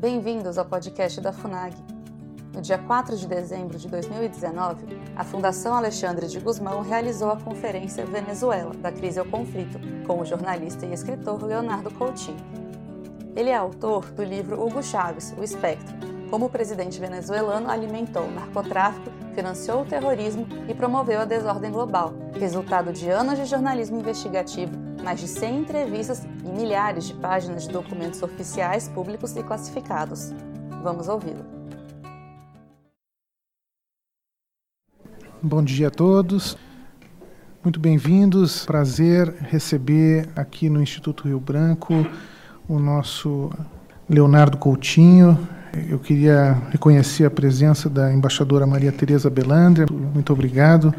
Bem-vindos ao podcast da FUNAG. No dia 4 de dezembro de 2019, a Fundação Alexandre de Guzmão realizou a conferência Venezuela, da crise ao conflito, com o jornalista e escritor Leonardo Coutinho. Ele é autor do livro Hugo Chávez, O Espectro, como o presidente venezuelano alimentou o narcotráfico, financiou o terrorismo e promoveu a desordem global, resultado de anos de jornalismo investigativo, mais de 100 entrevistas e milhares de páginas de documentos oficiais, públicos e classificados. Vamos ouvi-lo. Bom dia a todos. Muito bem-vindos. Prazer receber aqui no Instituto Rio Branco o nosso Leonardo Coutinho, eu queria reconhecer a presença da embaixadora Maria Tereza Belandre. Muito obrigado.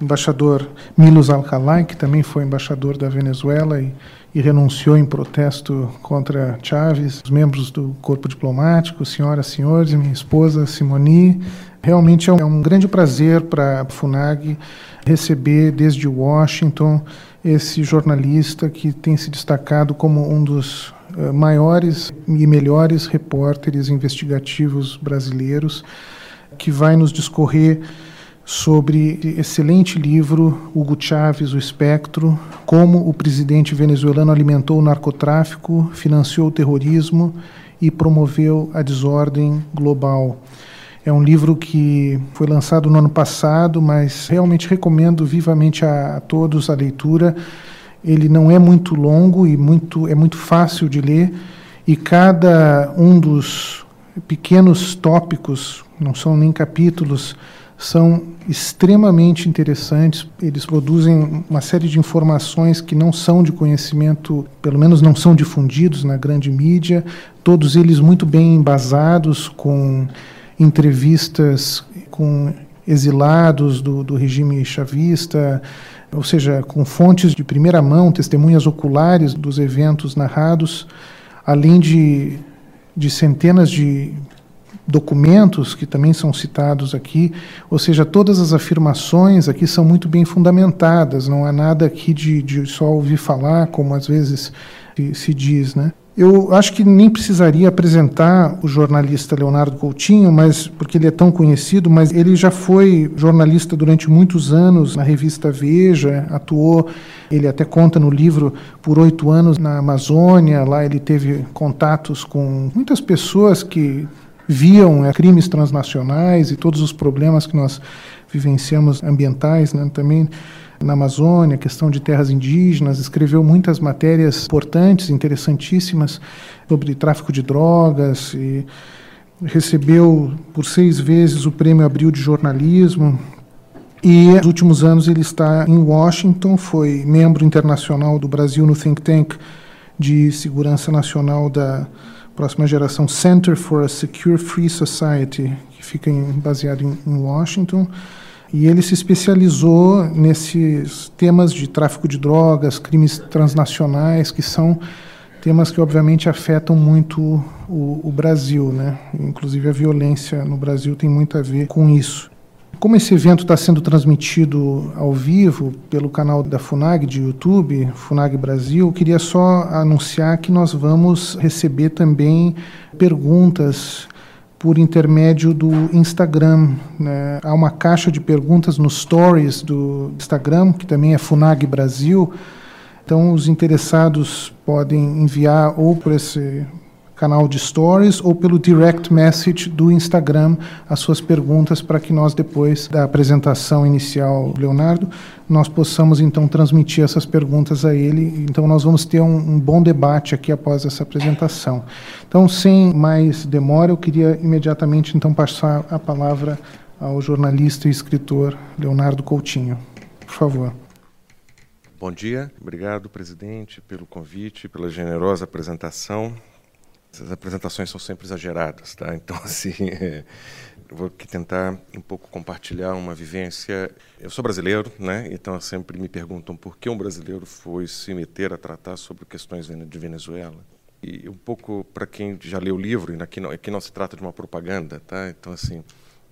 Embaixador Milos Alcalay, que também foi embaixador da Venezuela e, e renunciou em protesto contra Chávez. Os membros do corpo diplomático, senhoras, senhores, minha esposa Simoni. Realmente é um, é um grande prazer para a FUNAG receber desde Washington esse jornalista que tem se destacado como um dos eh, maiores e melhores repórteres investigativos brasileiros, que vai nos discorrer sobre excelente livro Hugo Chávez, O Espectro, como o presidente venezuelano alimentou o narcotráfico, financiou o terrorismo e promoveu a desordem global. É um livro que foi lançado no ano passado, mas realmente recomendo vivamente a, a todos a leitura ele não é muito longo e muito, é muito fácil de ler, e cada um dos pequenos tópicos, não são nem capítulos, são extremamente interessantes. Eles produzem uma série de informações que não são de conhecimento, pelo menos não são difundidos na grande mídia, todos eles muito bem embasados, com entrevistas com exilados do, do regime chavista, ou seja, com fontes de primeira mão, testemunhas oculares dos eventos narrados, além de, de centenas de documentos que também são citados aqui, ou seja, todas as afirmações aqui são muito bem fundamentadas, não há nada aqui de, de só ouvir falar, como às vezes se, se diz, né? Eu acho que nem precisaria apresentar o jornalista Leonardo Coutinho, mas porque ele é tão conhecido, mas ele já foi jornalista durante muitos anos na revista Veja, atuou, ele até conta no livro, por oito anos na Amazônia, lá ele teve contatos com muitas pessoas que viam é, crimes transnacionais e todos os problemas que nós vivenciamos ambientais, né, também na Amazônia, questão de terras indígenas, escreveu muitas matérias importantes, interessantíssimas sobre tráfico de drogas e recebeu por seis vezes o Prêmio Abril de Jornalismo. E nos últimos anos ele está em Washington, foi membro internacional do Brasil no think tank de segurança nacional da próxima geração Center for a Secure Free Society, que fica em, baseado em, em Washington. E ele se especializou nesses temas de tráfico de drogas, crimes transnacionais, que são temas que obviamente afetam muito o, o, Brasil, né? Inclusive a violência no Brasil tem muito a ver com isso. Como esse evento está sendo transmitido ao vivo pelo canal da Funag de YouTube, Funag Brasil, queria só anunciar que nós vamos receber também perguntas por intermédio do Instagram. Né? Há uma caixa de perguntas nos stories do Instagram, que também é Funag Brasil. Então, os interessados podem enviar ou por esse canal de stories ou pelo direct message do Instagram as suas perguntas para que nós depois da apresentação inicial Leonardo nós possamos então transmitir essas perguntas a ele. Então nós vamos ter um, um bom debate aqui após essa apresentação. Então sem mais demora eu queria imediatamente então passar a palavra ao jornalista e escritor Leonardo Coutinho. Por favor. Bom dia, obrigado, presidente, pelo convite, pela generosa apresentação. Essas apresentações são sempre exageradas, tá? Então, assim, é, vou aqui tentar um pouco compartilhar uma vivência. Eu sou brasileiro, né? Então, sempre me perguntam por que um brasileiro foi se meter a tratar sobre questões de Venezuela. E um pouco para quem já leu o livro, e aqui não, aqui não se trata de uma propaganda, tá? Então, assim,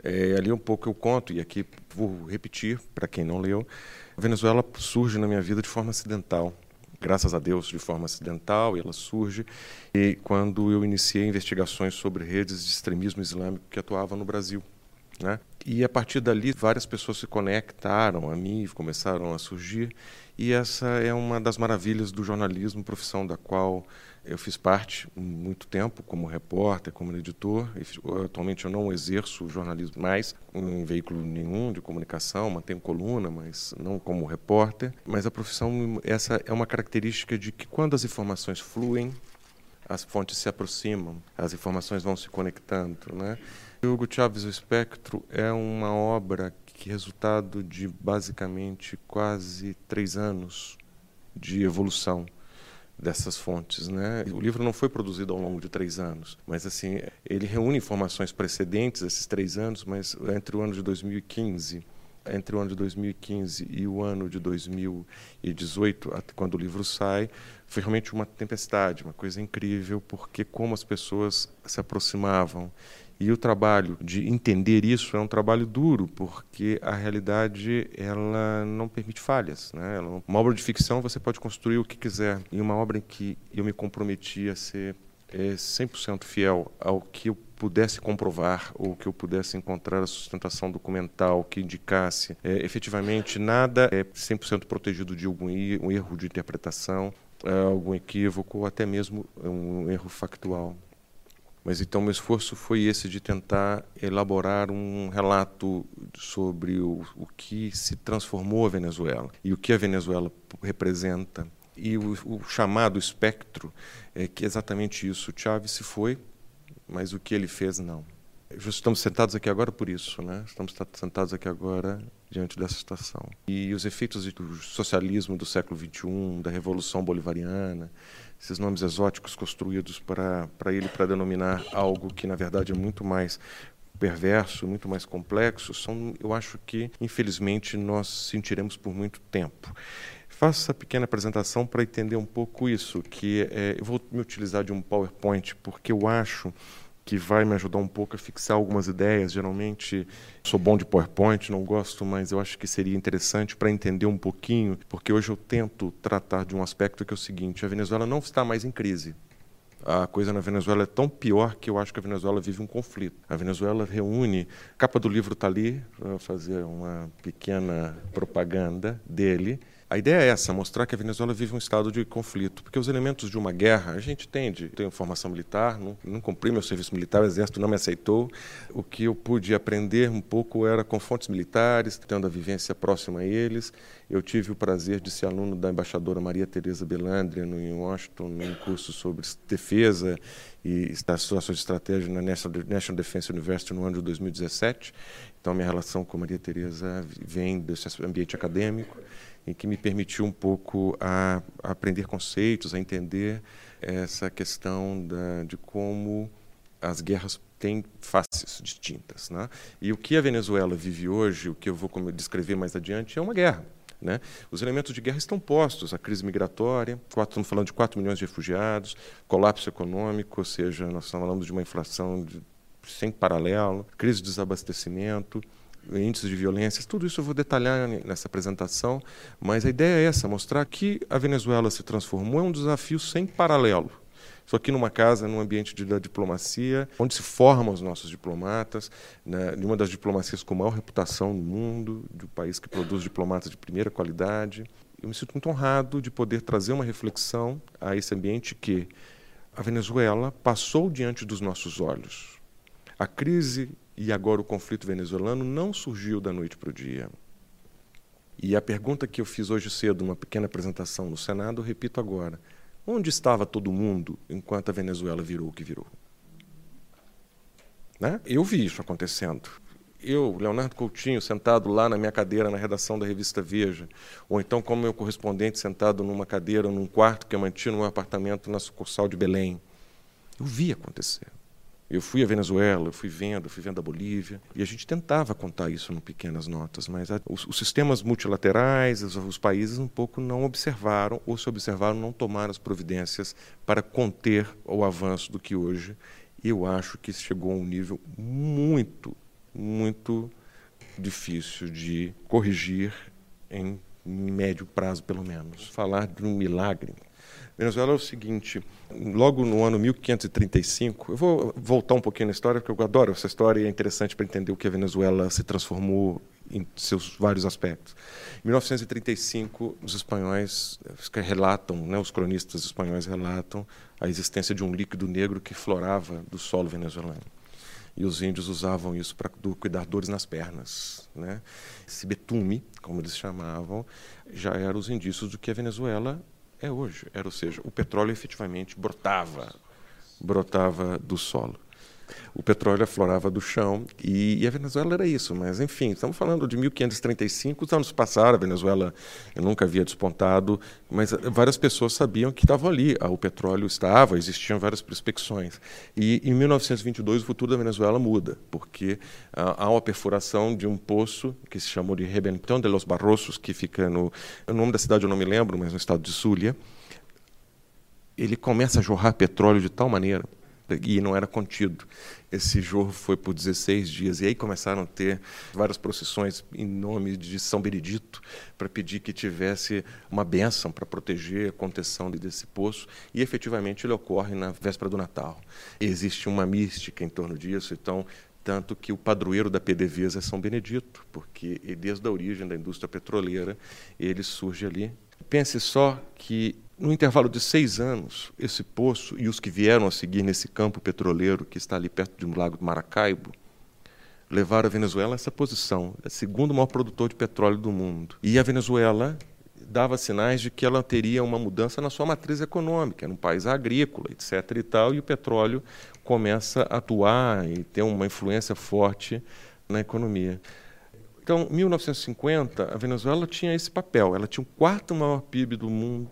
é, ali um pouco eu conto, e aqui vou repetir para quem não leu. A Venezuela surge na minha vida de forma acidental. Graças a Deus, de forma acidental, e ela surge e quando eu iniciei investigações sobre redes de extremismo islâmico que atuavam no Brasil. Né? E a partir dali, várias pessoas se conectaram a mim, começaram a surgir, e essa é uma das maravilhas do jornalismo, profissão da qual eu fiz parte muito tempo como repórter, como editor. Atualmente eu não exerço jornalismo mais em veículo nenhum de comunicação, mantenho coluna, mas não como repórter. Mas a profissão, essa é uma característica de que quando as informações fluem, as fontes se aproximam, as informações vão se conectando, né? Hugo Chávez o Espectro é uma obra que é resultado de basicamente quase três anos de evolução dessas fontes, né? O livro não foi produzido ao longo de três anos, mas assim ele reúne informações precedentes esses três anos, mas entre o ano de 2015 entre o ano de 2015 e o ano de 2018, quando o livro sai, foi realmente uma tempestade, uma coisa incrível, porque como as pessoas se aproximavam e o trabalho de entender isso é um trabalho duro, porque a realidade ela não permite falhas. Né? Uma obra de ficção você pode construir o que quiser. E uma obra em que eu me comprometi a ser é, 100% fiel ao que eu pudesse comprovar ou que eu pudesse encontrar a sustentação documental que indicasse é, efetivamente nada é 100% protegido de algum um erro de interpretação, é, algum equívoco ou até mesmo um erro factual. Mas então meu esforço foi esse de tentar elaborar um relato sobre o, o que se transformou a Venezuela e o que a Venezuela representa e o, o chamado espectro é que é exatamente isso. O Chávez se foi, mas o que ele fez não. Estamos sentados aqui agora por isso, né? Estamos sentados aqui agora diante dessa situação. E os efeitos do socialismo do século XXI, da revolução bolivariana, esses nomes exóticos construídos para ele para denominar algo que na verdade é muito mais perverso, muito mais complexo, são, eu acho que infelizmente nós sentiremos por muito tempo. Faço essa pequena apresentação para entender um pouco isso, que é, eu vou me utilizar de um PowerPoint porque eu acho que vai me ajudar um pouco a fixar algumas ideias. Geralmente sou bom de PowerPoint, não gosto, mas eu acho que seria interessante para entender um pouquinho, porque hoje eu tento tratar de um aspecto que é o seguinte: a Venezuela não está mais em crise. A coisa na Venezuela é tão pior que eu acho que a Venezuela vive um conflito. A Venezuela reúne, a capa do livro está ali, vou fazer uma pequena propaganda dele. A ideia é essa, mostrar que a Venezuela vive um estado de conflito, porque os elementos de uma guerra, a gente entende. Tenho formação militar, não, não cumpri meu serviço militar, o exército não me aceitou. O que eu pude aprender um pouco era com fontes militares, tendo a vivência próxima a eles. Eu tive o prazer de ser aluno da embaixadora Maria Tereza Belandria em Washington, num curso sobre defesa e situações de estratégia na National Defense University no ano de 2017. Então, minha relação com Maria Tereza vem desse ambiente acadêmico em que me permitiu um pouco a, a aprender conceitos, a entender essa questão da, de como as guerras têm faces distintas. Né? E o que a Venezuela vive hoje, o que eu vou descrever mais adiante, é uma guerra. Né? Os elementos de guerra estão postos, a crise migratória, quatro, estamos falando de 4 milhões de refugiados, colapso econômico, ou seja, nós estamos falando de uma inflação de, sem paralelo, crise de desabastecimento, índices de violência, tudo isso eu vou detalhar nessa apresentação, mas a ideia é essa, mostrar que a Venezuela se transformou é um desafio sem paralelo. Estou aqui numa casa, num ambiente de, da diplomacia, onde se formam os nossos diplomatas, né, de uma das diplomacias com maior reputação no mundo, de um país que produz diplomatas de primeira qualidade. Eu me sinto muito honrado de poder trazer uma reflexão a esse ambiente que a Venezuela passou diante dos nossos olhos. A crise e agora o conflito venezuelano não surgiu da noite para o dia. E a pergunta que eu fiz hoje cedo, numa pequena apresentação no Senado, eu repito agora: onde estava todo mundo enquanto a Venezuela virou o que virou? Né? Eu vi isso acontecendo. Eu, Leonardo Coutinho, sentado lá na minha cadeira na redação da revista Veja, ou então como meu correspondente sentado numa cadeira num quarto que eu mantinha no meu apartamento na sucursal de Belém. Eu vi acontecer. Eu fui à Venezuela, fui vendo, fui vendo a Bolívia, e a gente tentava contar isso em pequenas notas, mas a, os, os, sistemas multilaterais, os, os, países um pouco não observaram, ou se observaram, não tomaram as providências para conter o avanço do que hoje eu acho que chegou a um nível muito, muito difícil de corrigir em médio prazo pelo menos. Falar de um milagre. Venezuela é o seguinte, logo no ano 1535, eu vou voltar um pouquinho na história, porque eu adoro essa história e é interessante para entender o que a Venezuela se transformou em seus vários aspectos. Em 1935, os espanhóis relatam, né, os cronistas espanhóis relatam a existência de um líquido negro que florava do solo venezuelano e os índios usavam isso para cuidar dores nas pernas. Né? Esse betume, como eles chamavam, já era os indícios do que a Venezuela é hoje. Era, ou seja, o petróleo efetivamente brotava, brotava do solo o petróleo aflorava do chão e, e, a Venezuela era isso. Mas, enfim, estamos falando de 1535, os anos passaram, a Venezuela nunca havia despontado, mas várias pessoas sabiam que estavam ali, o petróleo estava, existiam várias prospecções. E em 1922 o futuro da Venezuela muda, porque há uma perfuração de um poço que se chamou de Rebentão de los Barrosos, que fica no. O nome da cidade eu não me lembro, mas no estado de Zulia. Ele começa a jorrar petróleo de tal maneira e não era contido. Esse jorro foi por 16 dias e aí começaram a ter várias procissões em nome de São Benedito para pedir que tivesse uma bênção para proteger a contenção desse poço e efetivamente ele ocorre na véspera do Natal. Existe uma mística em torno disso, então tanto que o padroeiro da PDVSA é São Benedito, porque desde a origem da indústria petroleira ele surge ali. Pense só que no intervalo de seis anos, esse poço e os que vieram a seguir nesse campo petroleiro que está ali perto de um lago do Maracaibo, levaram a Venezuela a essa posição, é o segundo maior produtor de petróleo do mundo. E a Venezuela dava sinais de que ela teria uma mudança na sua matriz econômica, era um país agrícola, etc. e tal, e o petróleo começa a atuar e ter uma influência forte na economia. Então, em 1950, a Venezuela tinha esse papel, ela tinha o quarto maior PIB do mundo,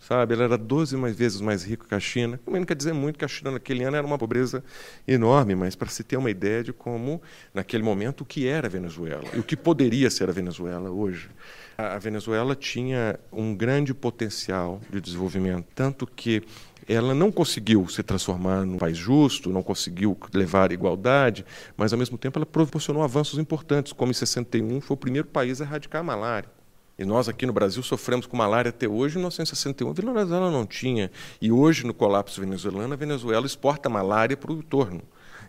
sabe? Ela era 12 mais vezes mais rica que a China. Também não quer dizer muito que a China naquele ano era uma pobreza enorme, mas para se ter uma ideia de como, naquele momento, o que era a Venezuela e o que poderia ser a Venezuela hoje. A Venezuela tinha um grande potencial de desenvolvimento, tanto que ela não conseguiu se transformar num país justo, não conseguiu levar igualdade, mas ao mesmo tempo ela proporcionou avanços importantes, como em 61 foi o primeiro país a erradicar a malária. E nós aqui no Brasil sofremos com malária até hoje. Em 1961, a Venezuela não tinha. E hoje, no colapso venezuelano, a Venezuela exporta malária para o entorno.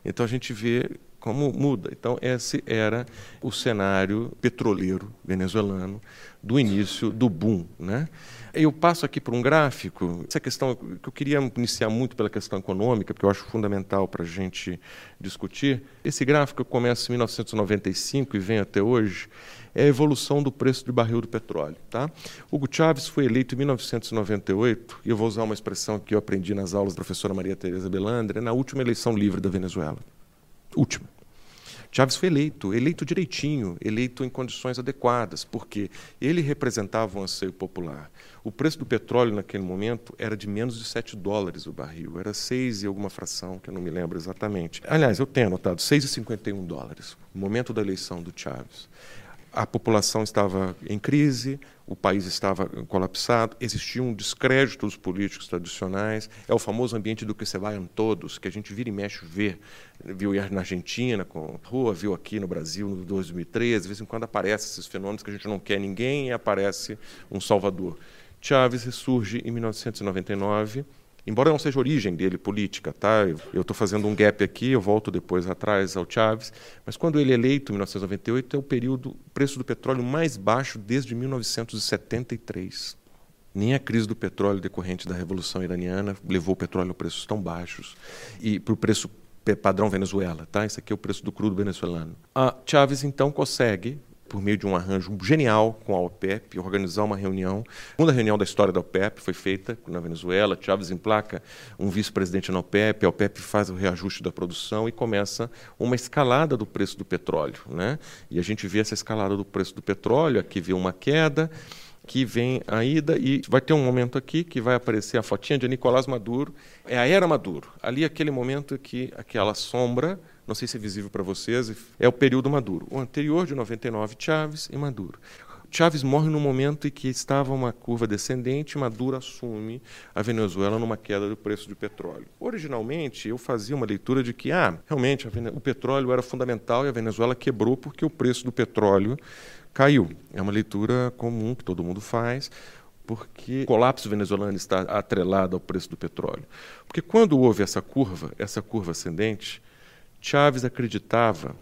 Então a gente vê como muda. Então esse era o cenário petroleiro venezuelano do início do boom, né? Eu passo aqui por um gráfico. Essa questão que eu queria iniciar muito pela questão econômica, porque eu acho fundamental para a gente discutir. Esse gráfico começa em 1995 e vem até hoje é a evolução do preço de barril do petróleo. Tá? Hugo Chávez foi eleito em 1998, e eu vou usar uma expressão que eu aprendi nas aulas da professora Maria Tereza Belandre, na última eleição livre da Venezuela. Última. Chávez foi eleito, eleito direitinho, eleito em condições adequadas, porque ele representava um anseio popular. O preço do petróleo naquele momento era de menos de 7 dólares o barril, era 6 e alguma fração, que eu não me lembro exatamente. Aliás, eu tenho anotado 6,51 dólares, no momento da eleição do Chávez a população estava em crise, o país estava colapsado, existia um descrédito dos políticos tradicionais, é o famoso ambiente do que se vaiam todos, que a gente vira e mexe ver, viu na Argentina, com rua, viu aqui no Brasil no 2013, de vez em quando aparecem esses fenômenos que a gente não quer ninguém e aparece um salvador. Chávez ressurge em 1999, embora não seja origem dele política, tá? Eu estou fazendo um gap aqui, eu volto depois atrás ao Chaves, mas quando ele é eleito, em 1998, é o período, preço do petróleo mais baixo desde 1973. Nem a crise do petróleo decorrente da Revolução Iraniana levou o petróleo a preços tão baixos. E para o preço padrão Venezuela, tá? Esse aqui é o preço do crudo venezuelano. A Chávez, então, consegue por meio de um arranjo genial com a OPEP, organizar uma reunião. A segunda reunião da história da OPEP foi feita na Venezuela. Chávez emplaca um vice-presidente na OPEP, a OPEP faz o reajuste da produção e começa uma escalada do preço do petróleo. Né? E a gente vê essa escalada do preço do petróleo, aqui vê uma queda, que vem a ida e vai ter um momento aqui que vai aparecer a fotinha de Nicolás Maduro. É a era Maduro. Ali aquele momento que aquela sombra não sei se é visível para vocês, é o período Maduro. O anterior de 99, Chávez e Maduro. Chávez morre no momento em que estava uma curva descendente, Maduro assume a Venezuela numa queda do preço do petróleo. Originalmente, eu fazia uma leitura de que, ah, realmente, o petróleo era fundamental e a Venezuela quebrou porque o preço do petróleo caiu. É uma leitura comum que todo mundo faz, porque o colapso venezuelano está atrelado ao preço do petróleo. Porque quando houve essa curva, essa curva ascendente, Chávez acreditava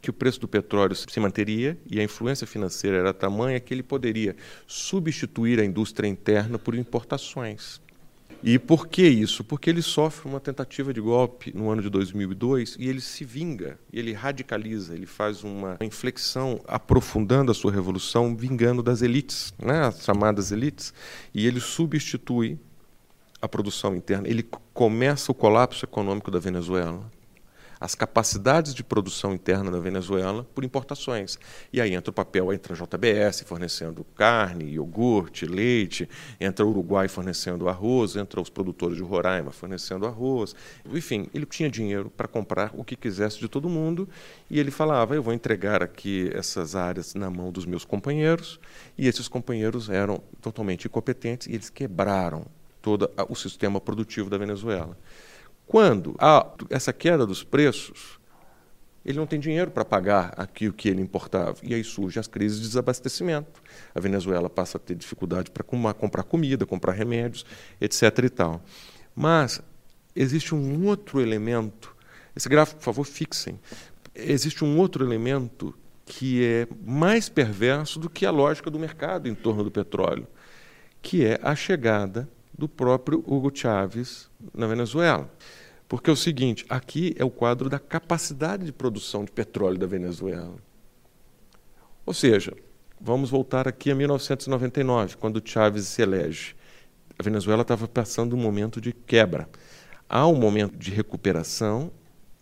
que o preço do petróleo se manteria e a influência financeira era tamanha que ele poderia substituir a indústria interna por importações. E por que isso? Porque ele sofre uma tentativa de golpe no ano de 2002 e ele se vinga, ele radicaliza, ele faz uma inflexão aprofundando a sua revolução, vingando das elites, né, as chamadas elites, e ele substitui a produção interna. Ele começa o colapso econômico da Venezuela as capacidades de produção interna da Venezuela por importações. E aí entra o papel, entra a JBS fornecendo carne, iogurte, leite, entra o Uruguai fornecendo arroz, entra os produtores de Roraima fornecendo arroz. Enfim, ele tinha dinheiro para comprar o que quisesse de todo mundo e ele falava: eu vou entregar aqui essas áreas na mão dos meus companheiros. E esses companheiros eram totalmente incompetentes e eles quebraram todo o sistema produtivo da Venezuela. Quando há essa queda dos preços, ele não tem dinheiro para pagar aquilo que ele importava. E aí surgem as crises de desabastecimento. A Venezuela passa a ter dificuldade para comprar comida, comprar remédios, etc. e tal. Mas existe um outro elemento. Esse gráfico, por favor, fixem. Existe um outro elemento que é mais perverso do que a lógica do mercado em torno do petróleo, que é a chegada do próprio Hugo Chávez na Venezuela. Porque é o seguinte, aqui é o quadro da capacidade de produção de petróleo da Venezuela. Ou seja, vamos voltar aqui a 1999, quando Chávez se elege. A Venezuela estava passando um momento de quebra. Há um momento de recuperação,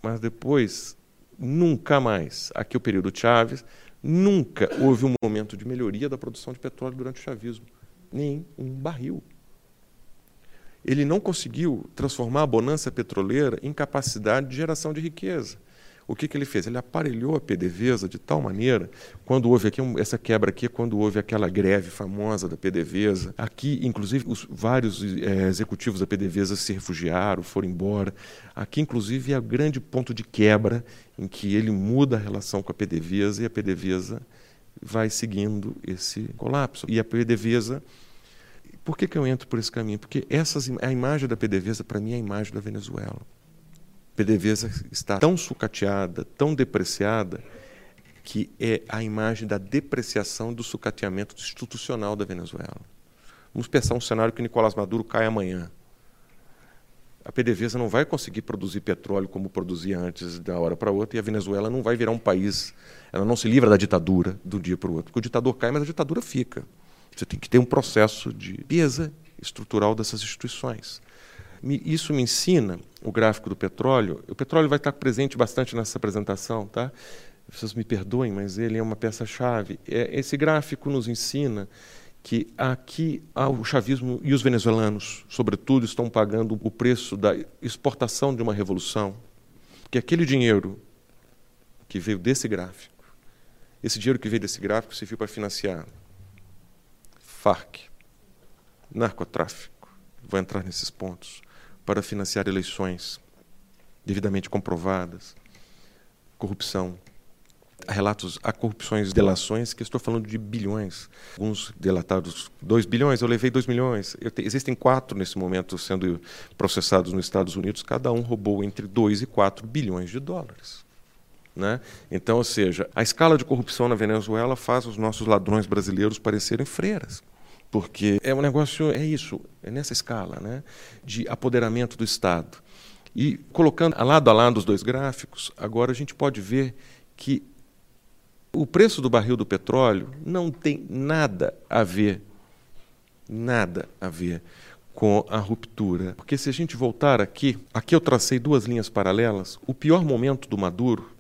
mas depois nunca mais. Aqui é o período Chávez, nunca houve um momento de melhoria da produção de petróleo durante o chavismo. Nem um barril ele não conseguiu transformar a bonança petroleira em capacidade de geração de riqueza. O que, que ele fez? Ele aparelhou a PDVSA de tal maneira, quando houve aqui essa quebra aqui, quando houve aquela greve famosa da PDVSA, aqui, inclusive, os vários é, executivos da PDVSA se refugiaram, foram embora. Aqui, inclusive, é o grande ponto de quebra em que ele muda a relação com a PDVSA e a PDVSA vai seguindo esse colapso. E a PDVSA por que, que eu entro por esse caminho? Porque essas, a imagem da PDVSA, para mim, é a imagem da Venezuela. A PDVSA está tão sucateada, tão depreciada, que é a imagem da depreciação do sucateamento institucional da Venezuela. Vamos pensar um cenário que Nicolás Maduro cai amanhã. A PDVSA não vai conseguir produzir petróleo como produzia antes da hora para outra, e a Venezuela não vai virar um país, ela não se livra da ditadura do dia para o outro. Porque o ditador cai, mas a ditadura fica. Você tem que ter um processo de limpeza estrutural dessas instituições. Isso me ensina o gráfico do petróleo. O petróleo vai estar presente bastante nessa apresentação, tá? Vocês me perdoem, mas ele é uma peça-chave. É, esse gráfico nos ensina que aqui o chavismo e os venezuelanos, sobretudo, estão pagando o preço da exportação de uma revolução. Que aquele dinheiro que veio desse gráfico, esse dinheiro que veio desse gráfico serviu para financiar Farc, narcotráfico, vou entrar nesses pontos, para financiar eleições devidamente comprovadas, corrupção. Há relatos, há corrupções, delações, que estou falando de bilhões. Alguns delatados 2 bilhões, eu levei 2 milhões. Te, existem quatro nesse momento sendo processados nos Estados Unidos, cada um roubou entre 2 e 4 bilhões de dólares. Né? Então, ou seja, a escala de corrupção na Venezuela faz os nossos ladrões brasileiros parecerem freiras porque é um negócio, é isso, é nessa escala, né, de apoderamento do Estado. E colocando lado a lado os dois gráficos, agora a gente pode ver que o preço do barril do petróleo não tem nada a ver, nada a ver com a ruptura. Porque se a gente voltar aqui, aqui eu tracei duas linhas paralelas. O pior momento do Maduro,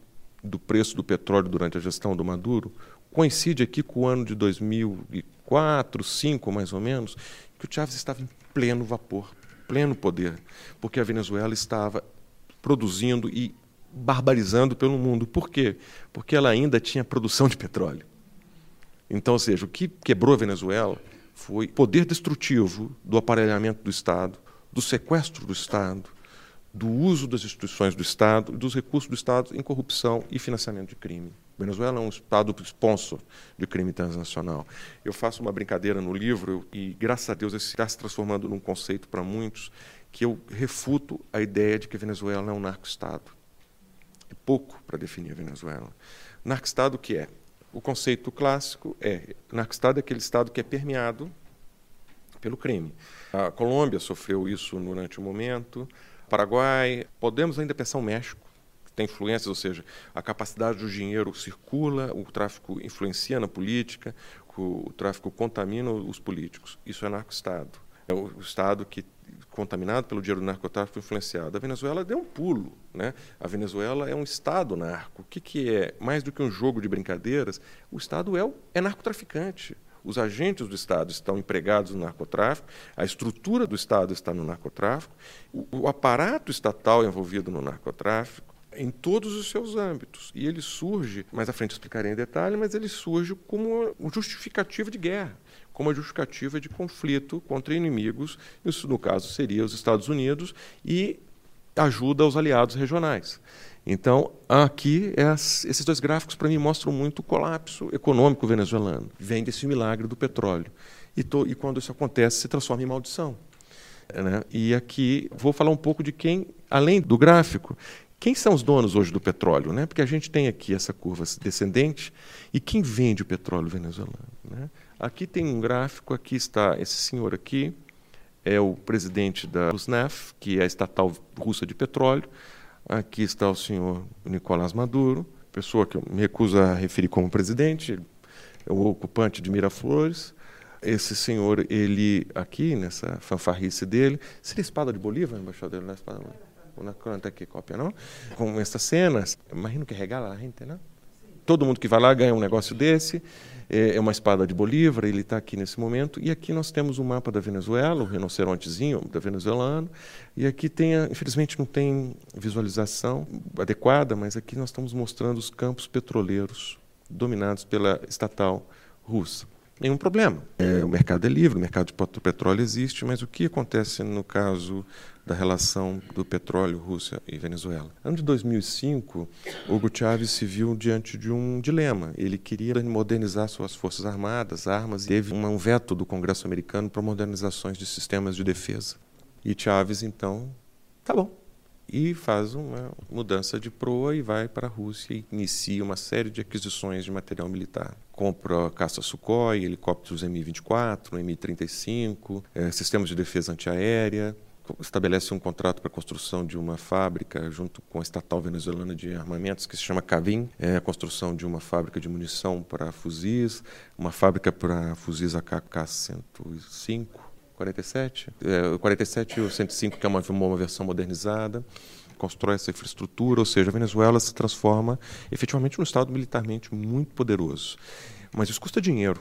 do preço do petróleo durante a gestão do Maduro, coincide aqui com o ano de 2004, 2005 mais ou menos, que o Chávez estava em pleno vapor, pleno poder, porque a Venezuela estava produzindo e barbarizando pelo mundo. Por quê? Porque ela ainda tinha produção de petróleo. Então, ou seja, o que quebrou a Venezuela foi poder destrutivo do aparelhamento do Estado, do sequestro do Estado, do uso das instituições do Estado, dos recursos do Estado em corrupção e financiamento de crime. Venezuela é um Estado sponsor de crime transnacional. Eu faço uma brincadeira no livro e, graças a Deus, esse está se transformando num conceito para muitos, que eu refuto a ideia de que Venezuela é um narco-Estado. É pouco para definir a Venezuela. Narco-Estado o que é? O conceito clássico é narco-Estado é aquele Estado que é permeado pelo crime. A Colômbia sofreu isso durante um momento, Paraguai, podemos ainda pensar o México, tem influências, ou seja, a capacidade do dinheiro circula, o tráfico influencia na política, o tráfico contamina os políticos. Isso é narco-estado. É o estado que contaminado pelo dinheiro do narcotráfico influenciado. A Venezuela deu um pulo, né? A Venezuela é um estado narco. O que, que é mais do que um jogo de brincadeiras? O estado é, é narcotraficante. Os agentes do Estado estão empregados no narcotráfico, a estrutura do Estado está no narcotráfico, o, o aparato estatal envolvido no narcotráfico, em todos os seus âmbitos. E ele surge, mais à frente explicarei em detalhe, mas ele surge como uma justificativa de guerra, como uma justificativa de conflito contra inimigos, isso no caso seria os Estados Unidos, e ajuda aos aliados regionais. Então, aqui, é esses dois gráficos para mim mostram muito o colapso econômico venezuelano. Vem desse milagre do petróleo. E, to, e quando isso acontece, se transforma em maldição. Né? E aqui vou falar um pouco de quem, além do gráfico, quem são os donos hoje do petróleo? Né? Porque a gente tem aqui essa curva descendente e quem vende o petróleo venezuelano? Né? Aqui tem um gráfico, aqui está esse senhor aqui, é o presidente da Rosneft, que é a estatal russa de petróleo. Aqui está o senhor Nicolás Maduro, pessoa que eu me recuso a referir como presidente, é o ocupante de Miraflores. Esse senhor, ele aqui, nessa fanfarrice dele, seria espada de Bolívar, embaixador? Não é espada Una conta aqui, cópia, não? Com essas cenas, imagino que regala a gente, não? Todo mundo que vai lá ganha um negócio desse. É, é uma espada de Bolívar, ele está aqui nesse momento. E aqui nós temos um mapa da Venezuela, o rinocerontezinho da venezuelano. E aqui tem, infelizmente não tem visualização adequada, mas aqui nós estamos mostrando os campos petroleiros dominados pela estatal russa nenhum problema. É, o mercado é livre, o mercado de petróleo existe, mas o que acontece no caso da relação do petróleo Rússia e Venezuela? Ano de 2005, Hugo Chávez se viu diante de um dilema. Ele queria modernizar suas forças armadas, armas, e teve um veto do Congresso americano para modernizações de sistemas de defesa. E Chávez, então, tá bom, e faz uma mudança de proa e vai para a Rússia e inicia uma série de aquisições de material militar. Compra caça Sukhoi, helicópteros Mi-24, Mi-35, é, sistemas de defesa antiaérea, estabelece um contrato para a construção de uma fábrica junto com a estatal venezuelana de armamentos que se chama Cavim, é a construção de uma fábrica de munição para fuzis, uma fábrica para fuzis AK-105, 47, é, o 47 e o 105, que é uma, uma versão modernizada, constrói essa infraestrutura, ou seja, a Venezuela se transforma efetivamente num Estado militarmente muito poderoso. Mas isso custa dinheiro.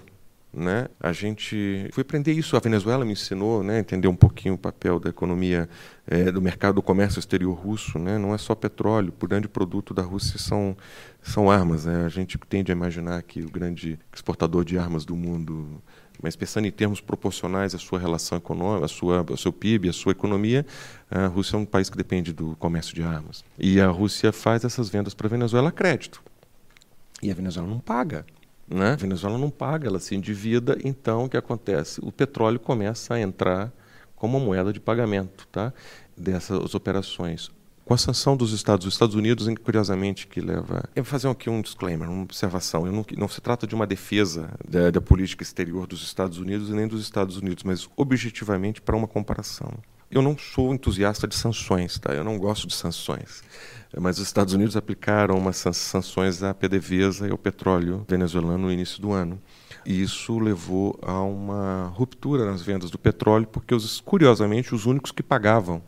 Né? A gente foi aprender isso. A Venezuela me ensinou, né? entender um pouquinho o papel da economia, é, do mercado do comércio exterior russo. Né? Não é só petróleo. O grande produto da Rússia são são armas. Né? A gente tende a imaginar que o grande exportador de armas do mundo mas pensando em termos proporcionais à sua relação econômica, à sua, ao seu PIB, à sua economia, a Rússia é um país que depende do comércio de armas. E a Rússia faz essas vendas para a Venezuela a crédito. E a Venezuela não paga. Né? A Venezuela não paga, ela se endivida, então o que acontece? O petróleo começa a entrar como moeda de pagamento tá? dessas operações com a sanção dos Estados, os Estados Unidos, curiosamente, que leva. Eu vou fazer aqui um disclaimer, uma observação. Não, não, se trata de uma defesa da, da, política exterior dos Estados Unidos nem dos Estados Unidos, mas objetivamente para uma comparação. Eu não sou entusiasta de sanções, tá? Eu não gosto de sanções. Mas os Estados Unidos aplicaram umas sanções à PDVSA e ao petróleo venezuelano no início do ano. E isso levou a uma ruptura nas vendas do petróleo, porque, os, curiosamente, os únicos que pagavam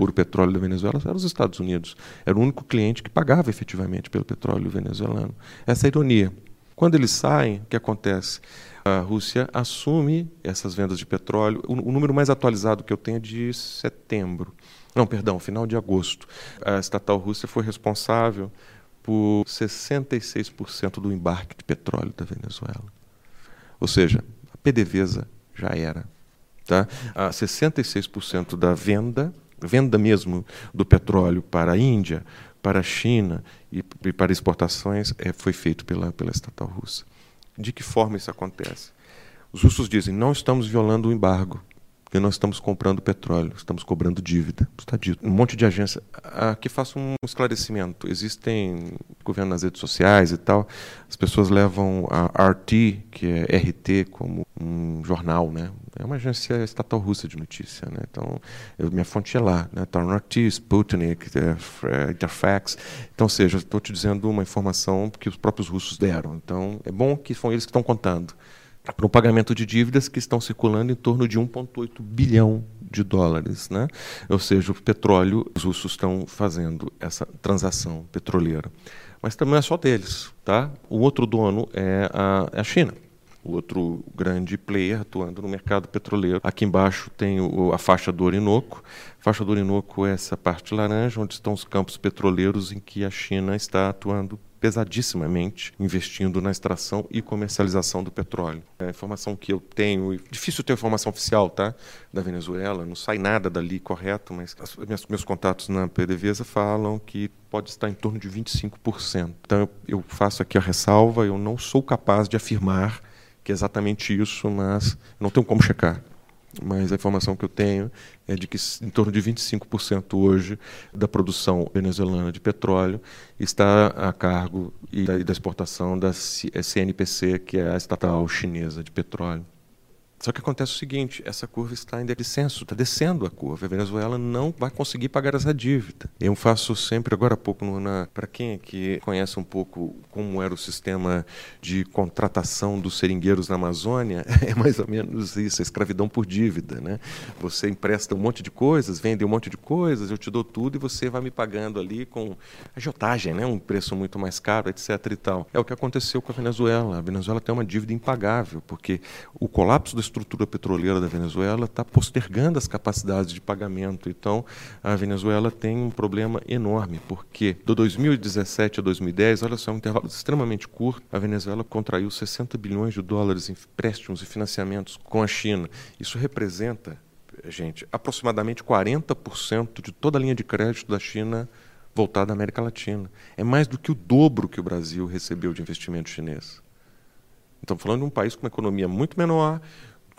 por petróleo da Venezuela eram os Estados Unidos. Era o único cliente que pagava efetivamente pelo petróleo venezuelano. Essa é a ironia. Quando eles saem, o que acontece? A Rússia assume essas vendas de petróleo. O, número mais atualizado que eu tenho é de setembro. Não, perdão, final de agosto. A estatal Rússia foi responsável por 66% do embarque de petróleo da Venezuela. Ou seja, a PDVSA já era. Tá? A 66% da venda, venda mesmo do petróleo para a Índia, para a China e, e para exportações é, foi feito pela, pela estatal russa. De que forma isso acontece? Os russos dizem: não estamos violando o embargo, porque nós estamos comprando petróleo, estamos cobrando dívida. Está dito. Um monte de agência. Aqui faço um esclarecimento. Existem governo nas redes sociais e tal. As pessoas levam a RT, que é RT, como um jornal, né? É uma agência estatal russa de notícia, né? Então, eu, minha fonte é lá, né? Tá RT, Sputnik, é, Interfax. Então, ou seja, estou te dizendo uma informação que os próprios russos deram. Então, é bom que são eles que estão contando para o pagamento de dívidas que estão circulando em torno de 1,8 bilhão de dólares. Né? Ou seja, o petróleo, os russos estão fazendo essa transação petroleira. Mas também é só deles. Tá? O outro dono é a, é a China. O outro grande player atuando no mercado petroleiro. Aqui embaixo tem o, a faixa do Orinoco. A faixa do Orinoco é essa parte laranja, onde estão os campos petroleiros em que a China está atuando pesadissimamente investindo na extração e comercialização do petróleo. É a informação que eu tenho, difícil ter informação oficial, tá, da Venezuela, não sai nada dali correto, mas as, meus, meus contatos na PDVSA falam que pode estar em torno de 25%. Então eu, eu faço aqui a ressalva, eu não sou capaz de afirmar que é exatamente isso, mas não tenho como checar mas a informação que eu tenho é de que em torno de 25% hoje da produção venezuelana de petróleo está a cargo e da exportação da CNPC, que é a estatal chinesa de petróleo. Só que acontece o seguinte: essa curva está em descenso, está descendo a curva. A Venezuela não vai conseguir pagar essa dívida. Eu faço sempre, agora há pouco, para quem aqui conhece um pouco como era o sistema de contratação dos seringueiros na Amazônia, é mais ou menos isso: a escravidão por dívida. Né? Você empresta um monte de coisas, vende um monte de coisas, eu te dou tudo e você vai me pagando ali com agiotagem, né? um preço muito mais caro, etc. E tal. É o que aconteceu com a Venezuela. A Venezuela tem uma dívida impagável, porque o colapso do estrutura petroleira da Venezuela está postergando as capacidades de pagamento. Então, a Venezuela tem um problema enorme, porque do 2017 a 2010, olha só, um intervalo extremamente curto, a Venezuela contraiu 60 bilhões de dólares em empréstimos e financiamentos com a China. Isso representa, gente, aproximadamente 40% de toda a linha de crédito da China voltada à América Latina. É mais do que o dobro que o Brasil recebeu de investimento chinês. Estamos falando de um país com uma economia muito menor,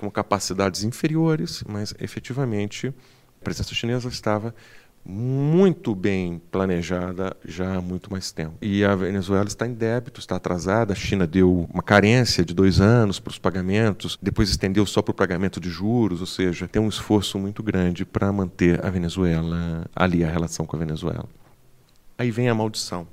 com capacidades inferiores, mas efetivamente a presença chinesa estava muito bem planejada já há muito mais tempo. E a Venezuela está em débito, está atrasada. A China deu uma carência de dois anos para os pagamentos, depois estendeu só para o pagamento de juros, ou seja, tem um esforço muito grande para manter a Venezuela ali, a relação com a Venezuela. Aí vem a maldição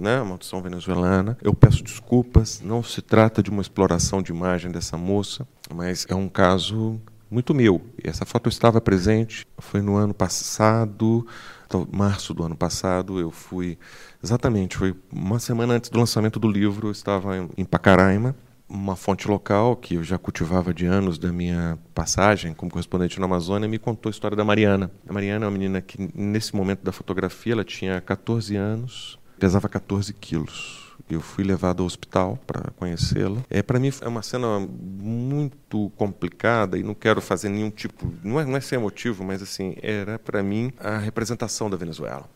né, maldição venezuelana. Eu peço desculpas, não se trata de uma exploração de imagem dessa moça, mas é um caso muito meu. E essa foto estava presente, foi no ano passado, março do ano passado, eu fui, exatamente, foi uma semana antes do lançamento do livro, eu estava em Pacaraima, uma fonte local que eu já cultivava de anos da minha passagem como correspondente na Amazônia me contou a história da Mariana. A Mariana é uma menina que, nesse momento da fotografia, ela tinha 14 anos, pesava 14 quilos. Eu fui levado ao hospital para conhecê-la. É, para mim é uma cena muito complicada e não quero fazer nenhum tipo, não é, não é ser emotivo, mas assim era para mim a representação da Venezuela.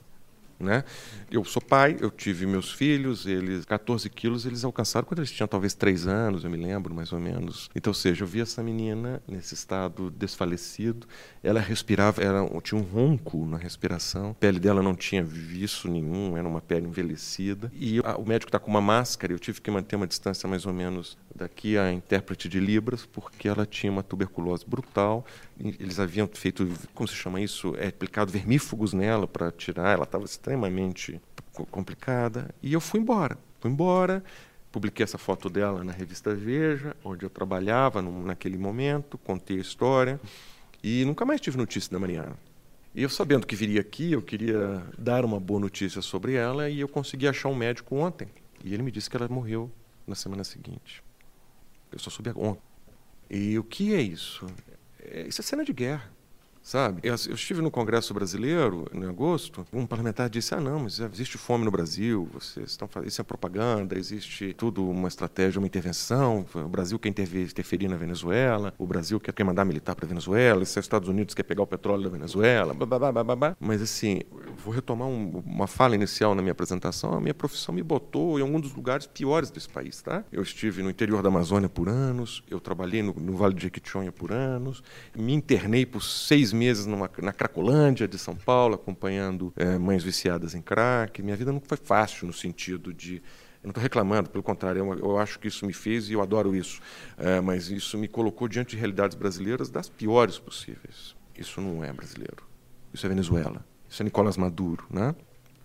Né? Eu sou pai, eu tive meus filhos, eles 14 quilos eles alcançaram quando eles tinham talvez 3 anos, eu me lembro mais ou menos. Então, ou seja, eu vi essa menina nesse estado desfalecido, ela respirava, tinha um ronco na respiração, a pele dela não tinha viço nenhum, era uma pele envelhecida. E a, o médico está com uma máscara, eu tive que manter uma distância mais ou menos daqui a intérprete de Libras, porque ela tinha uma tuberculose brutal. Eles haviam feito, como se chama isso? É, aplicado vermífugos nela para tirar, ela estava extremamente complicada. E eu fui embora. Fui embora, publiquei essa foto dela na revista Veja, onde eu trabalhava no, naquele momento, contei a história e nunca mais tive notícia da Mariana. E eu sabendo que viria aqui, eu queria dar uma boa notícia sobre ela e eu consegui achar um médico ontem. E ele me disse que ela morreu na semana seguinte. Eu só soube ontem. E o que é isso? É, isso é cena de guerra. Sabe? Eu, eu, estive no Congresso Brasileiro em agosto, um parlamentar disse: "Ah, não, mas existe fome no Brasil, vocês estão fazendo isso é propaganda, existe tudo uma estratégia, uma intervenção, o Brasil quer interferir na Venezuela, o Brasil quer, quer mandar militar para a Venezuela, os Estados Unidos quer pegar o petróleo da Venezuela, blá, blá, mas assim, vou retomar um, uma fala inicial na minha apresentação, a minha profissão me botou em algum dos lugares piores desse país, tá? Eu estive no interior da Amazônia por anos, eu trabalhei no, no Vale de Jequitinhonha por anos, me internei por seis meses numa, na Cracolândia de São Paulo, acompanhando é, mães viciadas em crack. Minha vida não foi fácil no sentido de eu não estou reclamando, pelo contrário, eu, eu, acho que isso me fez e eu adoro isso. É, mas isso me colocou diante de realidades brasileiras das piores possíveis. Isso não é brasileiro. Isso é Venezuela. Isso é Nicolás Maduro. Né?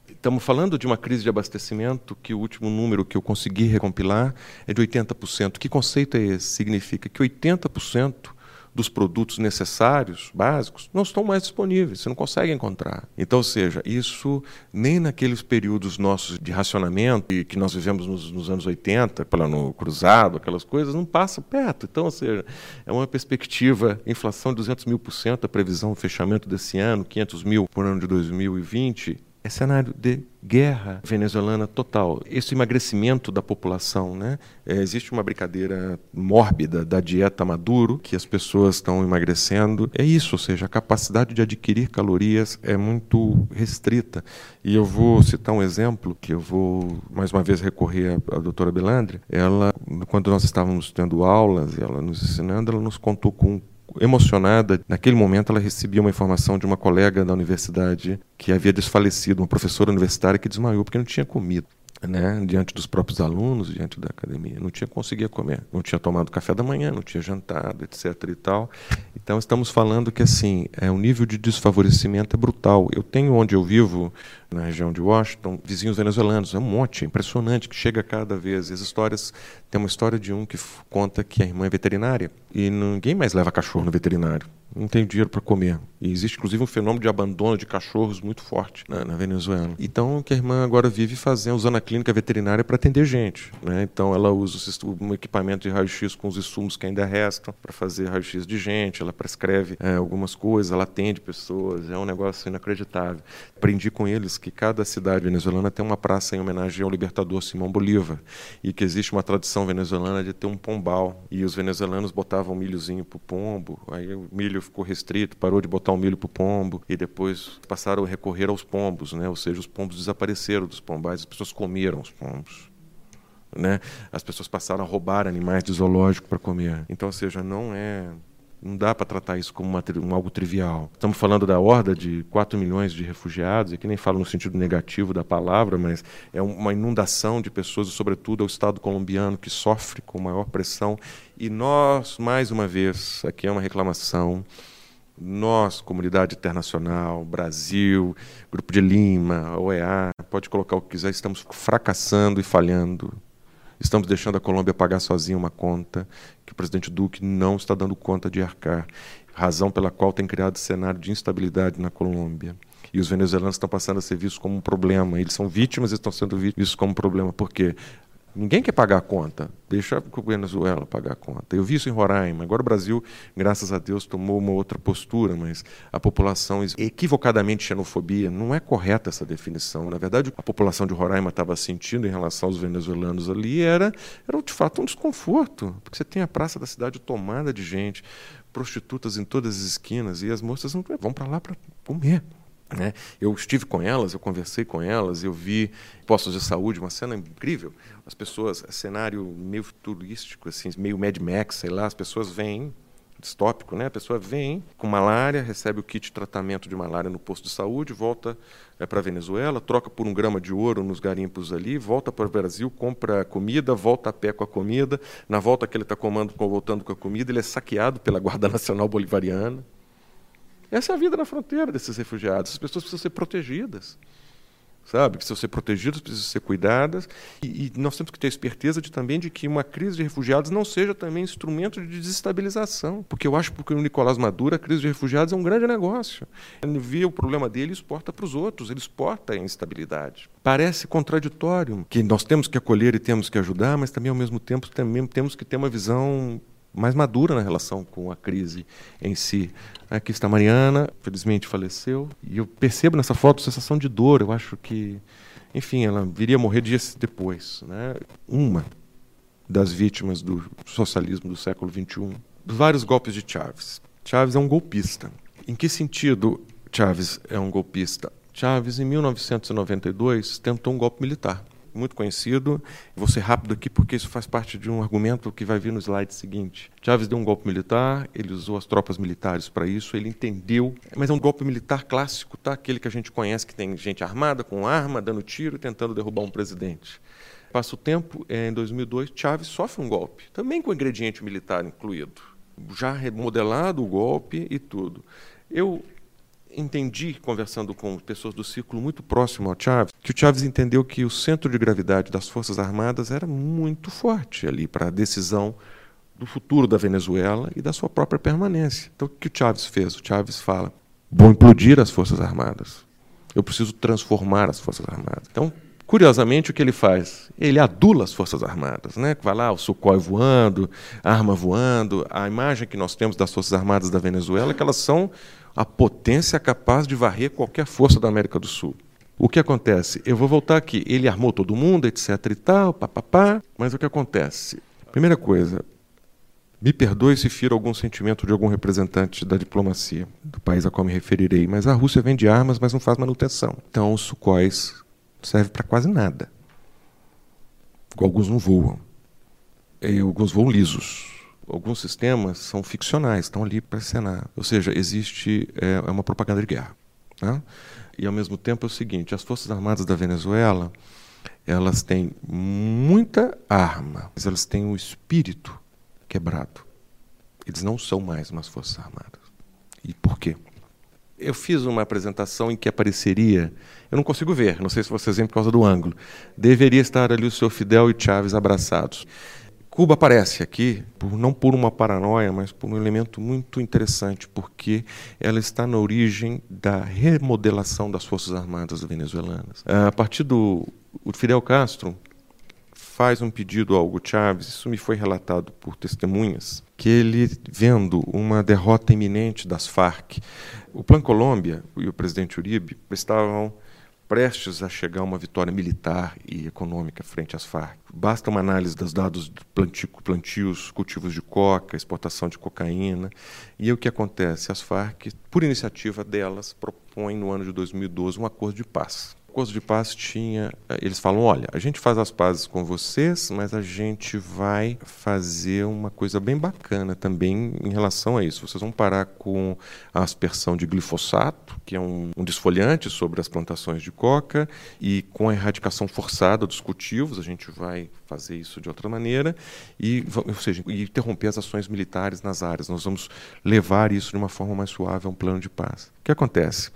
Estamos falando de uma crise de abastecimento que o último número que eu consegui recompilar é de 80%. Que conceito é esse? Significa que 80% dos produtos necessários, básicos, não estão mais disponíveis, você não consegue encontrar. Então, ou seja, isso nem naqueles períodos nossos de racionamento que nós vivemos nos, nos anos 80, plano cruzado, aquelas coisas, não passa perto. Então, ou seja, é uma perspectiva, inflação de 200 mil por cento, a previsão, fechamento desse ano, 500 mil por ano de 2020, é cenário de guerra venezuelana total. Esse emagrecimento da população, né? É, existe uma brincadeira mórbida da dieta Maduro, que as pessoas estão emagrecendo. É isso, ou seja, a capacidade de adquirir calorias é muito restrita. E eu vou citar um exemplo que eu vou mais uma vez recorrer à, à doutora Belandre. Ela, quando nós estávamos tendo aulas, ela nos ensinando, ela nos contou com emocionada. Naquele momento, ela recebia uma informação de uma colega da universidade que havia desfalecido, uma professora universitária que desmaiou porque não tinha comido né, diante dos próprios alunos, diante da academia. Não tinha conseguido comer, não tinha tomado café da manhã, não tinha jantado, etc. e tal. Então estamos falando que assim, é, o nível de desfavorecimento é brutal. Eu tenho onde eu vivo, na região de Washington, vizinhos venezuelanos, é um monte, é impressionante, que chega cada vez. As histórias, tem uma história de um que conta que a irmã é veterinária e ninguém mais leva cachorro no veterinário não tem dinheiro para comer. E existe inclusive um fenômeno de abandono de cachorros muito forte na, na Venezuela. Então, que a irmã agora vive fazendo, usando a clínica veterinária para atender gente. Né? Então, ela usa um equipamento de raio-x com os insumos que ainda restam para fazer raio-x de gente. Ela prescreve é, algumas coisas, ela atende pessoas. É um negócio inacreditável. Aprendi com eles que cada cidade venezuelana tem uma praça em homenagem ao libertador Simão Bolívar e que existe uma tradição venezuelana de ter um pombal. E os venezuelanos botavam milhozinho para o pombo. Aí o milho ficou restrito, parou de botar o milho para o pombo e depois passaram a recorrer aos pombos, né? ou seja, os pombos desapareceram dos pombais, as pessoas comeram os pombos. Né? As pessoas passaram a roubar animais de zoológico para comer. Então, ou seja, não é não dá para tratar isso como uma, um algo trivial. Estamos falando da horda de 4 milhões de refugiados, e aqui nem falo no sentido negativo da palavra, mas é uma inundação de pessoas, e sobretudo o Estado colombiano, que sofre com maior pressão. E nós, mais uma vez, aqui é uma reclamação, nós, comunidade internacional, Brasil, Grupo de Lima, OEA, pode colocar o que quiser, estamos fracassando e falhando Estamos deixando a Colômbia pagar sozinha uma conta que o presidente Duque não está dando conta de arcar, razão pela qual tem criado cenário de instabilidade na Colômbia. E os venezuelanos estão passando a ser vistos como um problema. Eles são vítimas e estão sendo vistos como um problema. Por quê? Ninguém quer pagar a conta. Deixa o Venezuela pagar a conta. Eu vi isso em Roraima. Agora o Brasil, graças a Deus, tomou uma outra postura, mas a população equivocadamente xenofobia. Não é correta essa definição. Na verdade, a população de Roraima estava sentindo em relação aos venezuelanos ali era, era de fato um desconforto, porque você tem a praça da cidade tomada de gente, prostitutas em todas as esquinas e as moças não vão para lá para comer. Né? Eu estive com elas, eu conversei com elas, eu vi postos de saúde, uma cena incrível. As pessoas, cenário meio turístico, assim, meio Mad Max, sei lá, as pessoas vêm, distópico, né? A pessoa vem com malária, recebe o kit de tratamento de malária no posto de saúde, volta é, para a Venezuela, troca por um grama de ouro nos garimpos ali, volta para o Brasil, compra comida, volta a pé com a comida. Na volta que ele está comando, voltando com a comida, ele é saqueado pela Guarda Nacional Bolivariana. Essa é a vida na fronteira desses refugiados. As pessoas precisam ser protegidas. Sabe? Precisam ser protegidas, precisam ser cuidadas. E, e, nós temos que ter a esperteza de, também de que uma crise de refugiados não seja também instrumento de desestabilização. Porque eu acho que o Nicolás Maduro, a crise de refugiados é um grande negócio. Ele vê o problema dele e exporta para os outros, ele exporta a instabilidade. Parece contraditório, que nós temos que acolher e temos que ajudar, mas também, ao mesmo tempo, também temos que ter uma visão mais madura na relação com a crise em si. Aqui está a Mariana, felizmente faleceu, e eu percebo nessa foto sensação de dor. Eu acho que, enfim, ela viria a morrer dias depois. Né? Uma das vítimas do socialismo do século XXI. Vários golpes de Chaves. Chaves é um golpista. Em que sentido Chaves é um golpista? Chaves, em 1992, tentou um golpe militar muito conhecido. Vou ser rápido aqui porque isso faz parte de um argumento que vai vir no slide seguinte. Chávez deu um golpe militar, ele usou as tropas militares para isso, ele entendeu, mas é um golpe militar clássico, tá? Aquele que a gente conhece que tem gente armada com arma, dando tiro e tentando derrubar um presidente. Passa o tempo, é, em 2002, Chávez sofre um golpe, também com ingrediente militar incluído. Já remodelado o golpe e tudo. Eu entendi, conversando com pessoas do círculo muito próximo ao Chaves, que o Chaves entendeu que o centro de gravidade das Forças Armadas era muito forte ali para a decisão do futuro da Venezuela e da sua própria permanência. Então, o que o Chaves fez? O Chaves fala: vou implodir as Forças Armadas. Eu preciso transformar as Forças Armadas. Então, curiosamente, o que ele faz? Ele adula as Forças Armadas. Né? Vai lá, o Sukhoi voando, a arma voando. A imagem que nós temos das Forças Armadas da Venezuela é que elas são a potência capaz de varrer qualquer força da América do Sul. O que acontece? Eu vou voltar aqui. Ele armou todo mundo, etc e tal, papapá. Mas o que acontece? Primeira coisa, me perdoe se firo algum sentimento de algum representante da diplomacia do país a qual me referirei, mas a Rússia vende armas, mas não faz manutenção. Então os sucóis servem para quase nada. Alguns não voam. E alguns voam lisos alguns sistemas são ficcionais, estão ali para encenar. Ou seja, existe é, é uma propaganda de guerra. Né? E, ao mesmo tempo, é o seguinte, as Forças Armadas da Venezuela, elas têm muita arma, mas elas têm o espírito quebrado. Eles não são mais umas Forças Armadas. E por quê? Eu fiz uma apresentação em que apareceria, eu não consigo ver, não sei se vocês veem por causa do ângulo, deveria estar ali o seu Fidel e Chávez abraçados. Cuba aparece aqui, por, não por uma paranoia, mas por um elemento muito interessante, porque ela está na origem da remodelação das Forças Armadas venezuelanas. A partir do Fidel Castro, faz um pedido ao Hugo Chávez, isso me foi relatado por testemunhas, que ele, vendo uma derrota iminente das Farc, o Plan Colômbia e o presidente Uribe estavam prestes a chegar uma vitória militar e econômica frente às Farc. Basta uma análise dos dados de plantio, plantios, cultivos de coca, exportação de cocaína. E o que acontece? As Farc, por iniciativa delas, propõem no ano de 2012 um acordo de paz acordo de paz tinha. Eh, eles falam: olha, a gente faz as pazes com vocês, mas a gente vai fazer uma coisa bem bacana também em relação a isso. Vocês vão parar com a aspersão de glifosato, que é um, um desfoliante sobre as plantações de coca, e com a erradicação forçada dos cultivos, a gente vai fazer isso de outra maneira, e, ou seja, interromper as ações militares nas áreas. Nós vamos levar isso de uma forma mais suave a um plano de paz. O que acontece?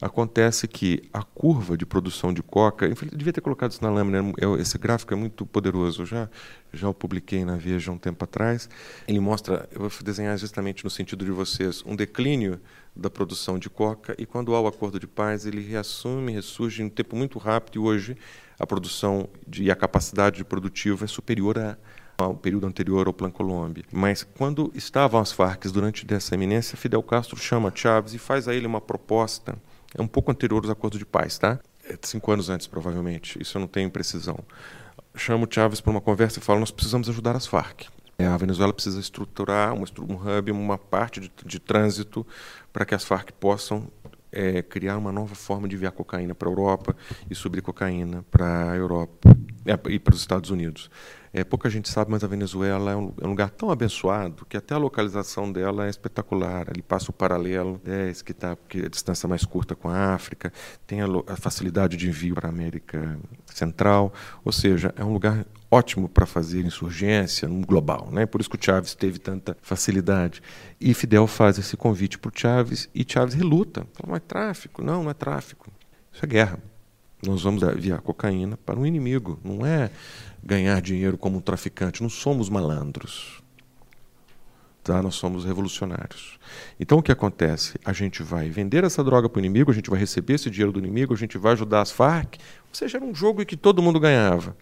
Acontece que a curva de produção de coca, eu devia ter colocado isso na lâmina, é esse gráfico é muito poderoso, eu já, já o publiquei na Veja um tempo atrás. Ele mostra, eu vou desenhar justamente no sentido de vocês, um declínio da produção de coca e quando há o acordo de paz ele reassume, ressurge em um tempo muito rápido e hoje a produção de, e a capacidade produtiva é superior a, ao período anterior ao Plan Colômbia. Mas quando estavam as Farc durante dessa eminência, Fidel Castro chama Chávez e faz a ele uma proposta é um pouco anterior aos acordos de paz, tá? É cinco anos antes, provavelmente. Isso eu não tenho precisão. Chamo o Chávez para uma conversa e falo: nós precisamos ajudar as Farc. É, a Venezuela precisa estruturar um hub, uma parte de, de trânsito para que as Farc possam é, criar uma nova forma de enviar cocaína para a Europa e subir cocaína para a Europa é, e para os Estados Unidos. É, pouca gente sabe, mas a Venezuela é um, é um, lugar tão abençoado que até a localização dela é espetacular. Ali passa o paralelo 10, que está a distância mais curta com a África, tem a, a facilidade de envio para a América Central, ou seja, é um lugar ótimo para fazer insurgência no global. Né? Por isso que o Chávez teve tanta facilidade. E Fidel faz esse convite para o Chávez e Chávez reluta. Fala, não é tráfico. Não, não é tráfico. Isso é guerra. Nós vamos enviar cocaína para um inimigo. Não é ganhar dinheiro como um traficante. Não somos malandros. Tá? Nós somos revolucionários. Então o que acontece? A gente vai vender essa droga para o inimigo, a gente vai receber esse dinheiro do inimigo, a gente vai ajudar as Farc. Ou seja, era um jogo em que todo mundo ganhava.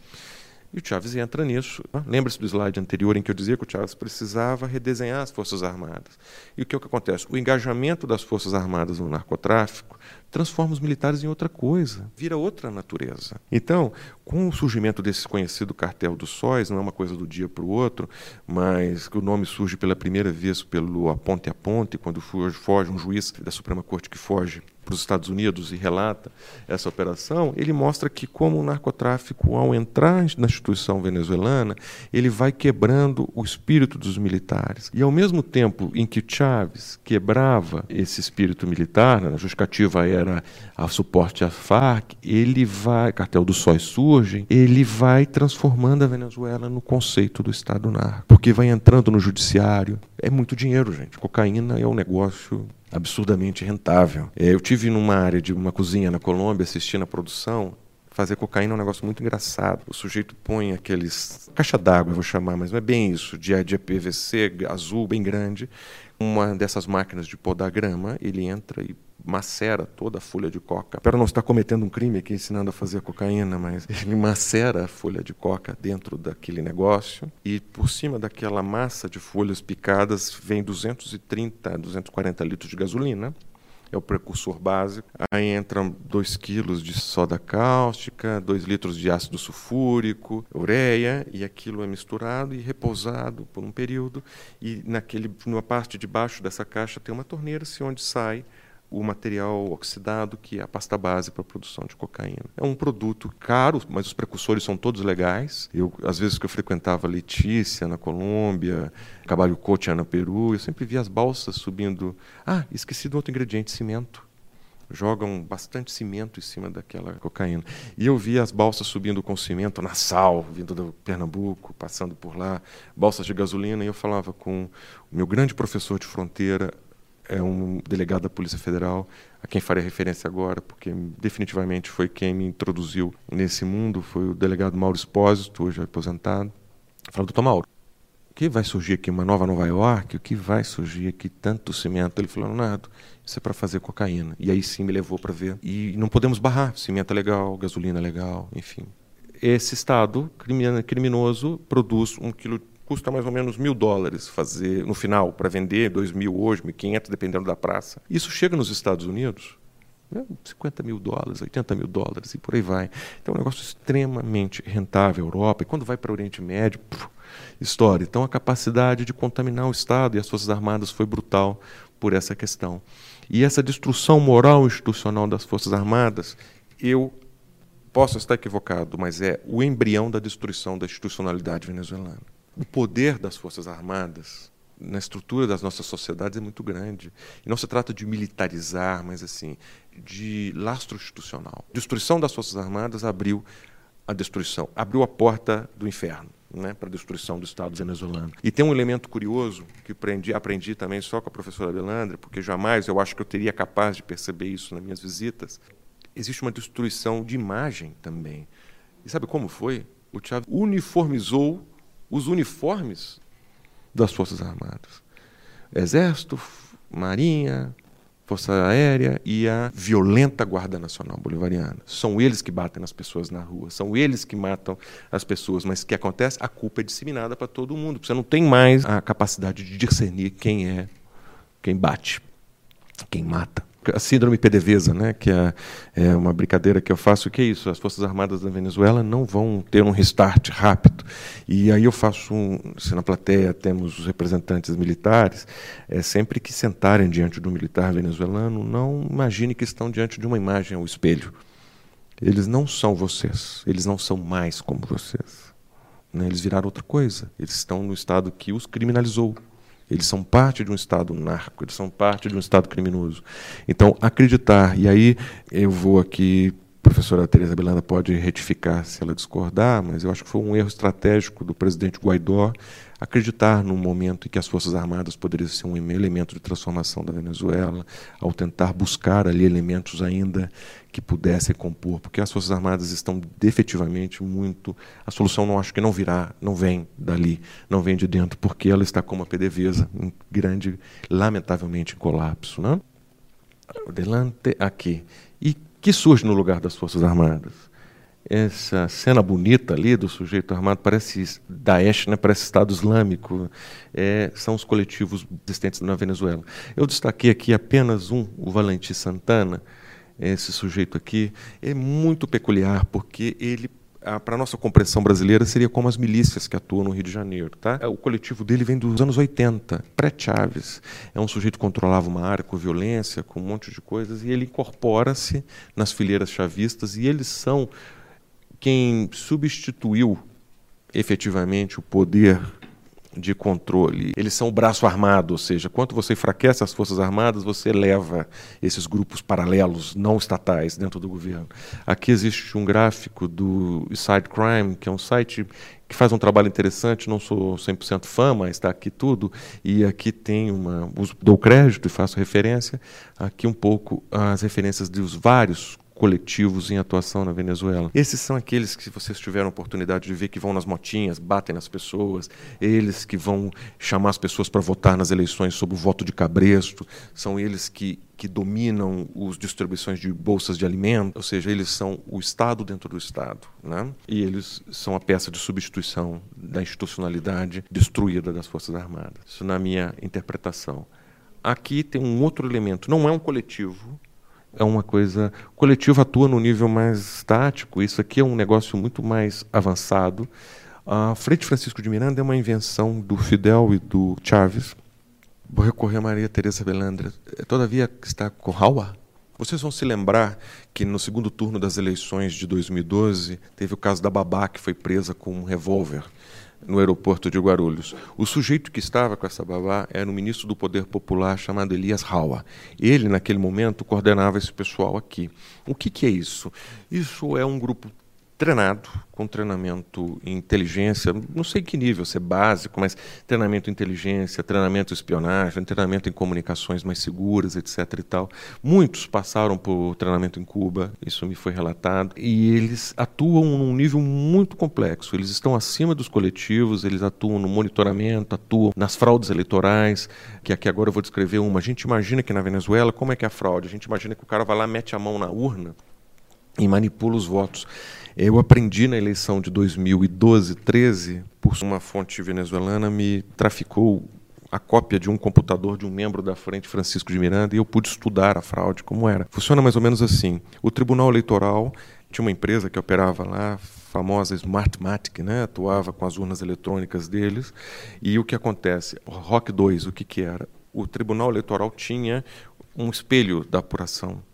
E o Chávez entra nisso. Né? Lembra-se do slide anterior em que eu dizia que o Chávez precisava redesenhar as Forças Armadas. E o que, é que acontece? O engajamento das Forças Armadas no narcotráfico transforma os militares em outra coisa, vira outra natureza. Então, com o surgimento desse conhecido cartel dos sóis, não é uma coisa do dia para o outro, mas que o nome surge pela primeira vez pelo Aponte a Ponte, quando foge um juiz da Suprema Corte que foge para os Estados Unidos e relata essa operação, ele mostra que como o narcotráfico, ao entrar na instituição venezuelana, ele vai quebrando o espírito dos militares. E ao mesmo tempo em que Chávez quebrava esse espírito militar, né, a justificativa era a suporte à FARC, ele vai, cartel do sóis surge, ele vai transformando a Venezuela no conceito do Estado narco, porque vai entrando no judiciário. É muito dinheiro, gente. Cocaína é um negócio absurdamente rentável. É, eu tive numa área de uma cozinha na Colômbia assistindo a produção. Fazer cocaína é um negócio muito engraçado. O sujeito põe aqueles caixa d'água, vou chamar, mas não é bem isso, de, de PVC azul bem grande, uma dessas máquinas de podar grama, ele entra e macera toda a folha de coca. Espero não estar cometendo um crime aqui ensinando a fazer cocaína, mas ele macera a folha de coca dentro daquele negócio e por cima daquela massa de folhas picadas vem 230, 240 litros de gasolina é o precursor básico. Aí entram 2 quilos de soda cáustica, 2 litros de ácido sulfúrico, ureia, e aquilo é misturado e repousado por um período. E naquele, na parte de baixo dessa caixa tem uma torneira, se onde sai o material oxidado, que é a pasta base para a produção de cocaína. É um produto caro, mas os precursores são todos legais. Eu, às vezes que eu frequentava Letícia na Colômbia, Cabalho Cotia no Peru, eu sempre via as balsas subindo. Ah, esqueci do outro ingrediente, cimento. Jogam bastante cimento em cima daquela cocaína. E eu via as balsas subindo com cimento na sal, vindo do Pernambuco, passando por lá, balsas de gasolina, e eu falava com o meu grande professor de fronteira, é um delegado da Polícia Federal, a quem farei referência agora, porque definitivamente foi quem me introduziu nesse mundo, foi o delegado Mauro Espósito, hoje aposentado. Fala, doutor Mauro, o que vai surgir aqui? Uma nova Nova York? O que vai surgir aqui? Tanto cimento? Ele falou, Leonardo, isso é para fazer cocaína. E aí sim me levou para ver. E não podemos barrar, cimento é legal, gasolina é legal, enfim. Esse Estado criminoso produz um quilo custa mais ou menos mil dólares fazer no final para vender, dois mil hoje, mil quinhentos, dependendo da praça. Isso chega nos Estados Unidos, né, 50 mil dólares, 80 mil dólares e por aí vai. Então é um negócio extremamente rentável Europa. E quando vai para o Oriente Médio, puf, história. Então a capacidade de contaminar o Estado e as Forças Armadas foi brutal por essa questão. E essa destruição moral institucional das Forças Armadas, eu posso estar equivocado, mas é o embrião da destruição da institucionalidade venezuelana o poder das Forças Armadas na estrutura das nossas sociedades é muito grande. E não se trata de militarizar, mas assim, de lastro institucional. A destruição das Forças Armadas abriu a destruição, abriu a porta do inferno. Né, para a destruição do Estado venezuelano. E tem um elemento curioso que aprendi, aprendi também só com a professora Belandra, porque jamais eu acho que eu teria capaz de perceber isso nas minhas visitas. Existe uma destruição de imagem também. E sabe como foi? O Chávez uniformizou os uniformes das Forças Armadas. Exército, Marinha, Força Aérea e a violenta Guarda Nacional Bolivariana. São eles que batem nas pessoas na rua, são eles que matam as pessoas. Mas o que acontece? A culpa é disseminada para todo mundo. Você não tem mais a capacidade de discernir quem é quem bate, quem mata a síndrome PDVSA, né, que é, é, uma brincadeira que eu faço, que é isso, as Forças Armadas da Venezuela não vão ter um restart rápido. E aí eu faço, um, se na plateia temos os representantes militares, é, sempre que sentarem diante do militar venezuelano, não imagine que estão diante de uma imagem ao espelho. Eles não são vocês, eles não são mais como vocês. Né? Eles viraram outra coisa, eles estão no estado que os criminalizou. Eles são parte de um Estado narco, eles são parte de um Estado criminoso. Então, acreditar, e aí eu vou aqui, a professora Teresa Belanda pode retificar se ela discordar, mas eu acho que foi um erro estratégico do presidente Guaidó acreditar num momento em que as Forças Armadas poderiam ser um elemento de transformação da Venezuela, ao tentar buscar ali elementos ainda que pudessem compor, porque as Forças Armadas estão definitivamente muito. A solução não acho que não virá, não vem dali, não vem de dentro, porque ela está como a PDVSA, em grande, lamentavelmente, em colapso. Né? Delante aqui. E que surge no lugar das Forças Armadas? Essa cena bonita ali do sujeito armado parece Daesh, né? parece Estado Islâmico, é, são os coletivos existentes na Venezuela. Eu destaquei aqui apenas um, o Valentim Santana, esse sujeito aqui, é muito peculiar porque ele para a nossa compreensão brasileira, seria como as milícias que atuam no Rio de Janeiro. Tá? O coletivo dele vem dos anos 80, pré-Chaves. É um sujeito que controlava uma área com violência, com um monte de coisas, e ele incorpora-se nas fileiras chavistas, e eles são quem substituiu efetivamente o poder de controle. Eles são o braço armado, ou seja, quanto você enfraquece as Forças Armadas, você leva esses grupos paralelos, não estatais, dentro do governo. Aqui existe um gráfico do Side Crime, que é um site que faz um trabalho interessante, não sou 100% fã, mas está aqui tudo, e aqui tem uma, dou crédito e faço referência, aqui um pouco as referências dos vários coletivos em atuação na Venezuela. Esses são aqueles que vocês tiveram oportunidade de ver que vão nas motinhas, batem nas pessoas, eles que vão chamar as pessoas para votar nas eleições sob o voto de cabresto, são eles que que dominam as distribuições de bolsas de alimento, ou seja, eles são o Estado dentro do Estado, né? E eles são a peça de substituição da institucionalidade destruída das Forças Armadas. Isso na minha interpretação. Aqui tem um outro elemento, não é um coletivo, é uma coisa. O coletivo atua no nível mais estático, isso aqui é um negócio muito mais avançado. A Frente Francisco de Miranda é uma invenção do Fidel e do Chaves. Vou recorrer a Maria Teresa Belandra. Todavia está com Raua. Vocês vão se lembrar que no segundo turno das eleições de 2012 teve o caso da babá que foi presa com um revólver no aeroporto de Guarulhos. O sujeito que estava com essa babá era um ministro do Poder Popular chamado Elias Raua. Ele, naquele momento, coordenava esse pessoal aqui. O que, que é isso? Isso é um grupo treinado, com treinamento em inteligência, não sei que nível, se é básico, mas treinamento em inteligência, treinamento em espionagem, treinamento em comunicações mais seguras, etc. e tal. Muitos passaram por treinamento em Cuba, isso me foi relatado, e eles atuam num nível muito complexo. Eles estão acima dos coletivos, eles atuam no monitoramento, atuam nas fraudes eleitorais, que aqui agora eu vou descrever uma. A gente imagina que na Venezuela, como é que é a fraude? A gente imagina que o cara vai lá, mete a mão na urna e manipula os votos. Eu aprendi na eleição de 2012, 13, por uma fonte venezuelana me traficou a cópia de um computador de um membro da Frente Francisco de Miranda e eu pude estudar a fraude como era. Funciona mais ou menos assim. O Tribunal Eleitoral tinha uma empresa que operava lá, famosa Smartmatic, né? atuava com as urnas eletrônicas deles. E o que acontece? O ROC 2, o que, que era? O Tribunal Eleitoral tinha um espelho da apuração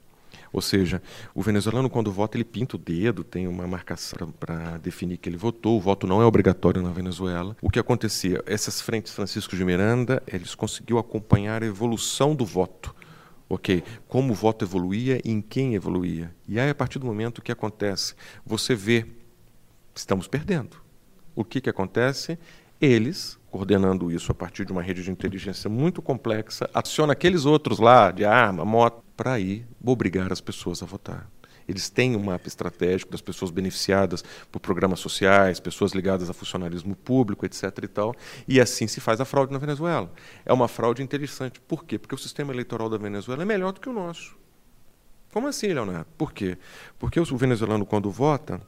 ou seja, o venezuelano, quando vota, ele pinta o dedo, tem uma marcação para definir que ele votou. O voto não é obrigatório na Venezuela. O que acontecia? Essas frentes Francisco de Miranda, eles conseguiu acompanhar a evolução do voto. Ok, como o voto evoluía e em quem evoluía. E aí, a partir do momento que acontece, você vê, estamos perdendo. O que, que acontece? Eles, coordenando isso a partir de uma rede de inteligência muito complexa, aciona aqueles outros lá, de arma, moto, para ir obrigar as pessoas a votar. Eles têm um mapa estratégico das pessoas beneficiadas por programas sociais, pessoas ligadas a funcionalismo público, etc. e tal, e assim se faz a fraude na Venezuela. É uma fraude interessante. Por quê? Porque o sistema eleitoral da Venezuela é melhor do que o nosso. Como assim, Leonardo? Por quê? Porque o venezuelano, quando vota,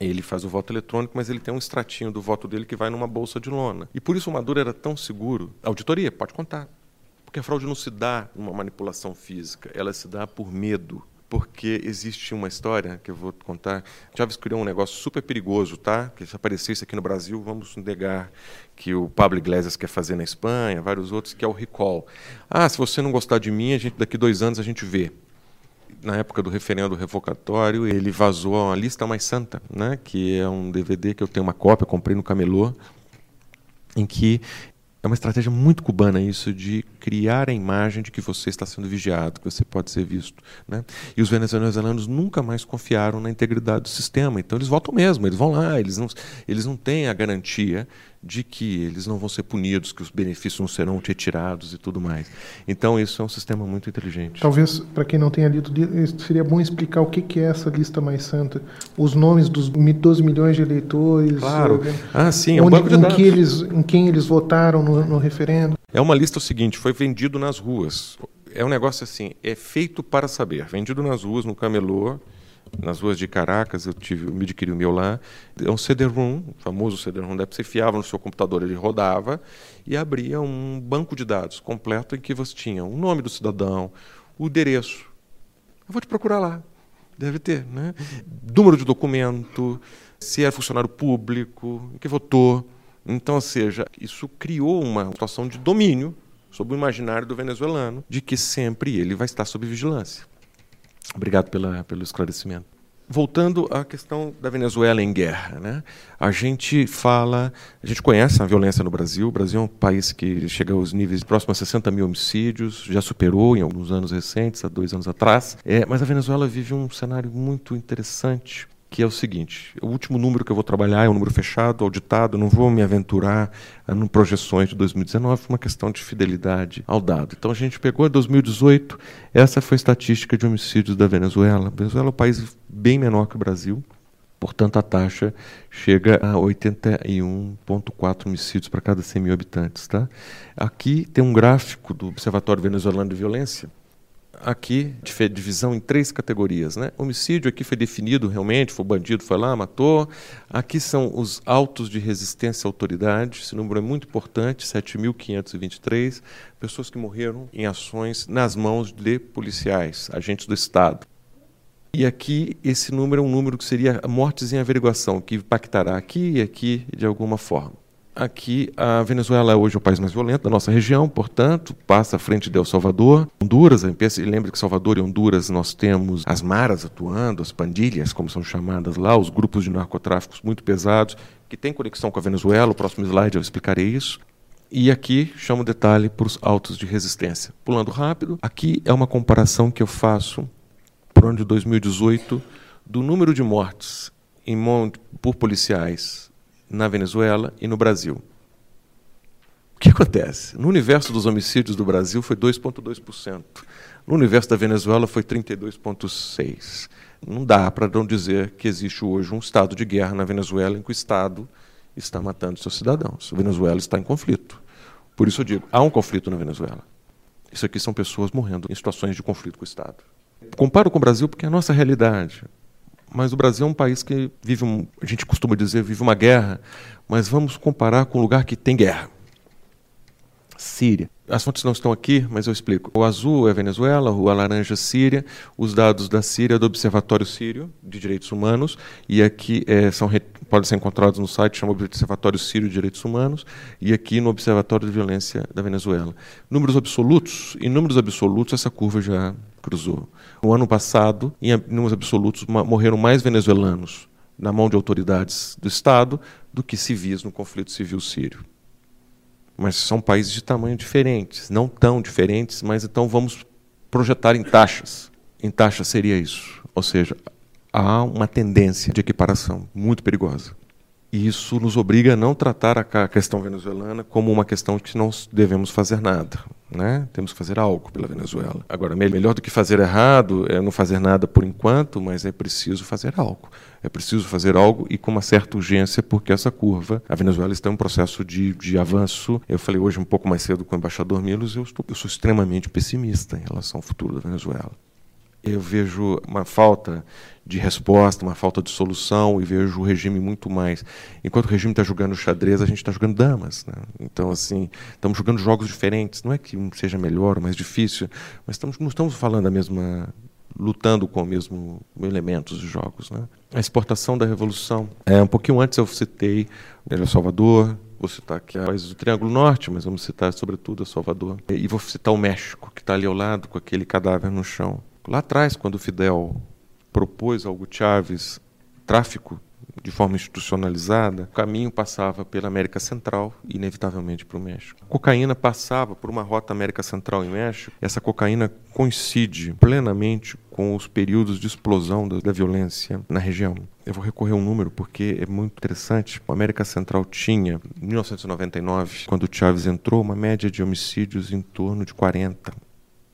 ele faz o voto eletrônico, mas ele tem um extratinho do voto dele que vai numa bolsa de lona. E por isso o Maduro era tão seguro. Auditoria, pode contar. Porque a fraude não se dá numa manipulação física, ela se dá por medo. Porque existe uma história que eu vou contar. Chaves criou um negócio super perigoso, tá? Que se aparecesse aqui no Brasil, vamos negar que o Pablo Iglesias quer fazer na Espanha, vários outros, que é o recall. Ah, se você não gostar de mim, a gente daqui dois anos a gente vê na época do referendo revocatório, ele vazou uma lista mais santa, né? que é um DVD que eu tenho uma cópia, comprei no Camelô, em que é uma estratégia muito cubana isso de criar a imagem de que você está sendo vigiado, que você pode ser visto. Né? E os venezuelanos nunca mais confiaram na integridade do sistema. Então eles votam mesmo, eles vão lá, eles não, eles não têm a garantia de que eles não vão ser punidos, que os benefícios não serão retirados e tudo mais. Então isso é um sistema muito inteligente. Talvez para quem não tenha lido, seria bom explicar o que é essa lista mais santa, os nomes dos 12 milhões de eleitores. Claro. Eh, ah, sim, é um onde, banco de em dados. Que eles, em quem eles votaram no, no referendo. É uma lista o seguinte, foi vendido nas ruas. É um negócio assim, é feito para saber, vendido nas ruas, no camelô, nas ruas de Caracas, eu tive, eu me adquiri o meu lá. É um CD-ROM, o famoso CD-ROM da você fiava no seu computador, ele rodava e abria um banco de dados completo em que você tinha o nome do cidadão, o endereço. Eu vou te procurar lá. Deve ter, né? Número de documento, se é funcionário público, que votou. Então, ou seja, isso criou uma situação de domínio sobre o imaginário do venezuelano de que sempre ele vai estar sob vigilância. Obrigado pela, pelo esclarecimento. Voltando à questão da Venezuela em guerra, né? a gente fala, a gente conhece a violência no Brasil. O Brasil é um país que chega aos níveis próximos a 60 mil homicídios, já superou em alguns anos recentes, há dois anos atrás. É, mas a Venezuela vive um cenário muito interessante que é o seguinte: o último número que eu vou trabalhar é um número fechado, auditado, não vou me aventurar em projeções de 2019, uma questão de fidelidade ao dado. Então a gente pegou em 2018, essa foi a estatística de homicídios da Venezuela. A Venezuela é um país bem menor que o Brasil, portanto a taxa chega a 81,4 homicídios para cada 100 mil habitantes. Tá? Aqui tem um gráfico do Observatório Venezuelano de Violência aqui divisão em três categorias. Né? Homicídio aqui foi definido realmente, foi bandido, foi lá, matou. Aqui são os autos de resistência à autoridade, esse número é muito importante, 7.523, pessoas que morreram em ações nas mãos de policiais, agentes do Estado. E aqui esse número é um número que seria mortes em averiguação, que impactará aqui e aqui de alguma forma. Aqui, a Venezuela é hoje o país mais violento da nossa região, portanto, passa à frente de El Salvador. Honduras, lembre que Salvador e Honduras nós temos as maras atuando, as pandilhas, como são chamadas lá, os grupos de narcotráficos muito pesados, que têm conexão com a Venezuela. O próximo slide eu explicarei isso. E aqui chamo detalhe para os autos de resistência. Pulando rápido, aqui é uma comparação que eu faço para o ano de 2018 do número de mortes em, por policiais na Venezuela e no Brasil. O que acontece? No universo dos homicídios do Brasil foi 2,2%. No universo da Venezuela foi 32,6%. Não dá para não dizer que existe hoje um estado de guerra na Venezuela em que o Estado está matando seus cidadãos. A Venezuela está em conflito. Por isso eu digo, há um conflito na Venezuela. Isso aqui são pessoas morrendo em situações de conflito com o Estado. Comparo com o Brasil porque é a nossa realidade mas o Brasil é um país que vive, um, a gente costuma dizer, vive uma guerra, mas vamos comparar com um lugar que tem guerra. Síria. As fontes não estão aqui, mas eu explico. O azul é Venezuela, o laranja Síria, os dados da Síria do Observatório Sírio de Direitos Humanos, e aqui é, são, podem ser encontrados no site, chama Observatório Sírio de Direitos Humanos, e aqui no Observatório de Violência da Venezuela. Números absolutos, em números absolutos essa curva já cruzou. No ano passado, em números absolutos, morreram mais venezuelanos na mão de autoridades do Estado do que civis no conflito civil sírio. Mas são países de tamanho diferentes, não tão diferentes, mas então vamos projetar em taxas. Em taxas seria isso. Ou seja, há uma tendência de equiparação muito perigosa. E isso nos obriga a não tratar a questão venezuelana como uma questão que não devemos fazer nada. Né? Temos que fazer algo pela Venezuela. Agora, melhor do que fazer errado é não fazer nada por enquanto, mas é preciso fazer algo. É preciso fazer algo e com uma certa urgência, porque essa curva, a Venezuela está em um processo de, de avanço. Eu falei hoje um pouco mais cedo com o embaixador Milos, eu, estou, eu sou extremamente pessimista em relação ao futuro da Venezuela eu vejo uma falta de resposta, uma falta de solução e vejo o regime muito mais. Enquanto o regime está jogando xadrez, a gente está jogando damas. Né? Então, assim, estamos jogando jogos diferentes. Não é que um seja melhor ou mais difícil, mas estamos, não estamos falando a mesma lutando com o mesmo elementos de jogos. Né? A exportação da revolução. É, um pouquinho antes eu citei El Salvador, vou citar aqui a países do Triângulo Norte, mas vamos citar sobretudo a Salvador. E vou citar o México, que está ali ao lado com aquele cadáver no chão. Lá atrás, quando Fidel propôs ao Hugo Chávez tráfico de forma institucionalizada, o caminho passava pela América Central e, inevitavelmente, para o México. A cocaína passava por uma rota América Central e México. Essa cocaína coincide plenamente com os períodos de explosão da, violência na região. Eu vou recorrer a um número porque é muito interessante. A América Central tinha, em 1999, quando o Chávez entrou, uma média de homicídios em torno de 40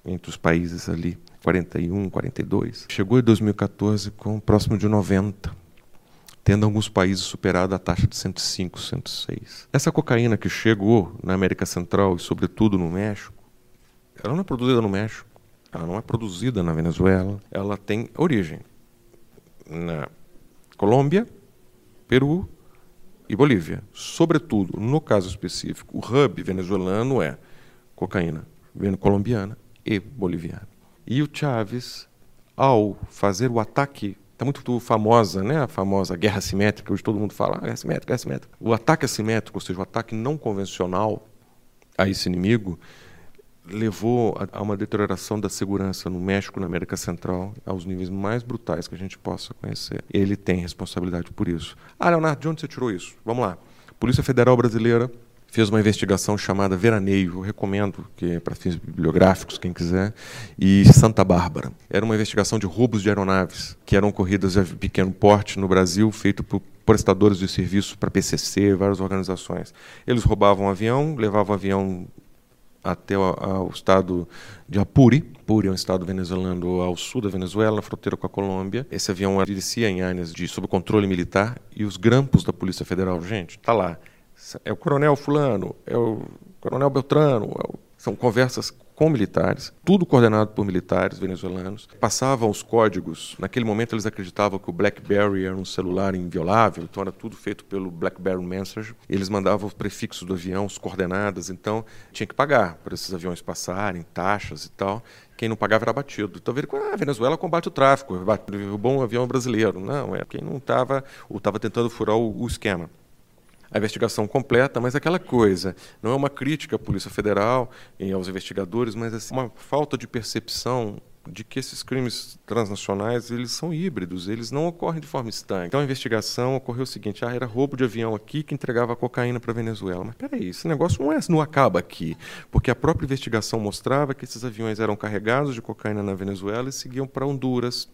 entre os países ali. 41, 42. Chegou em 2014 com próximo de 90, tendo alguns países superado a taxa de 105, 106. Essa cocaína que chegou na América Central e sobretudo no México, ela não é produzida no México, ela não é produzida na Venezuela, ela tem origem na Colômbia, Peru e Bolívia. Sobretudo, no caso específico, o hub venezuelano é cocaína colombiana e boliviana. E o Chávez, ao fazer o ataque Está muito famosa, né? A famosa guerra simétrica, hoje todo mundo fala, ah, guerra simétrica, guerra simétrica. O ataque assimétrico, ou seja, o ataque não convencional a esse inimigo, levou a, uma deterioração da segurança no México, na América Central, aos níveis mais brutais que a gente possa conhecer. Ele tem responsabilidade por isso. Ah, Leonardo, de onde você tirou isso? Vamos lá. Polícia Federal Brasileira fez uma investigação chamada Veraneio, recomendo que para fins bibliográficos, quem quiser, e Santa Bárbara. Era uma investigação de roubos de aeronaves que eram corridas de pequeno porte no Brasil, feito por prestadores de serviço para PCC, várias organizações. Eles roubavam um avião, levavam o avião até o, estado de Apuri. Apuri é um estado venezuelano ao sul da Venezuela, fronteira com a Colômbia. Esse avião descia em áreas de sob controle militar e os grampos da Polícia Federal, gente, tá lá é o coronel fulano, é o coronel Beltrano, é o... são conversas com militares, tudo coordenado por militares venezuelanos. Passavam os códigos. Naquele momento eles acreditavam que o BlackBerry era um celular inviolável, então era tudo feito pelo BlackBerry Message. Eles mandavam os prefixos do avião, as coordenadas, então tinha que pagar para esses aviões passarem, taxas e tal. Quem não pagava era batido. Então, ah, a Venezuela combate o tráfico, derrubou um avião brasileiro. Não, é quem não estava, ou estava tentando furar o, o esquema a investigação completa, mas aquela coisa, não é uma crítica à Polícia Federal e aos investigadores, mas assim, uma falta de percepção de que esses crimes transnacionais eles são híbridos, eles não ocorrem de forma estanque. Então a investigação ocorreu o seguinte: ah, era roubo de avião aqui que entregava cocaína para a Venezuela. Mas peraí, esse negócio não, é, não acaba aqui, porque a própria investigação mostrava que esses aviões eram carregados de cocaína na Venezuela e seguiam para Honduras,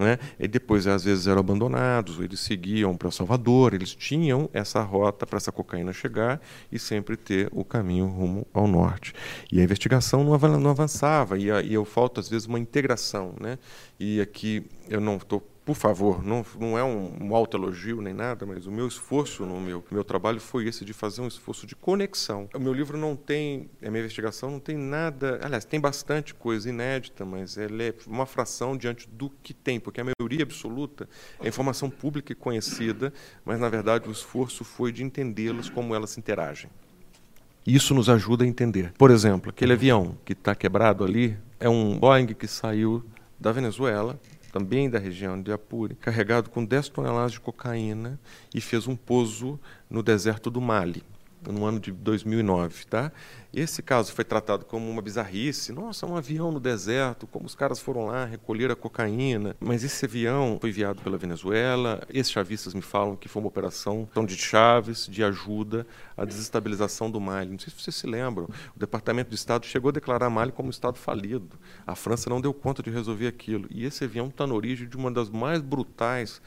né? E depois, às vezes, eram abandonados, eles seguiam para Salvador, eles tinham essa rota para essa cocaína chegar e sempre ter o caminho rumo ao norte. E a investigação não avançava, e, e eu falta, às vezes, uma integração. Né? E aqui eu não estou por favor, não, não é um, um auto-elogio nem nada, mas o meu esforço no meu, meu trabalho foi esse, de fazer um esforço de conexão. O meu livro não tem, a minha investigação não tem nada, aliás, tem bastante coisa inédita, mas ela é uma fração diante do que tem, porque a maioria absoluta é informação pública e conhecida, mas, na verdade, o esforço foi de entendê-las como elas interagem. Isso nos ajuda a entender. Por exemplo, aquele avião que está quebrado ali é um Boeing que saiu da Venezuela também da região de Apure, carregado com 10 toneladas de cocaína e fez um pouso no deserto do Mali no ano de 2009, tá? Esse caso foi tratado como uma bizarrice. Nossa, um avião no deserto, como os caras foram lá recolher a cocaína. Mas esse avião foi enviado pela Venezuela. Esses chavistas me falam que foi uma operação de Chaves, de ajuda à desestabilização do Mali. Não sei se vocês se lembram. O Departamento de Estado chegou a declarar Mali como Estado falido. A França não deu conta de resolver aquilo. E esse avião está na origem de uma das mais brutais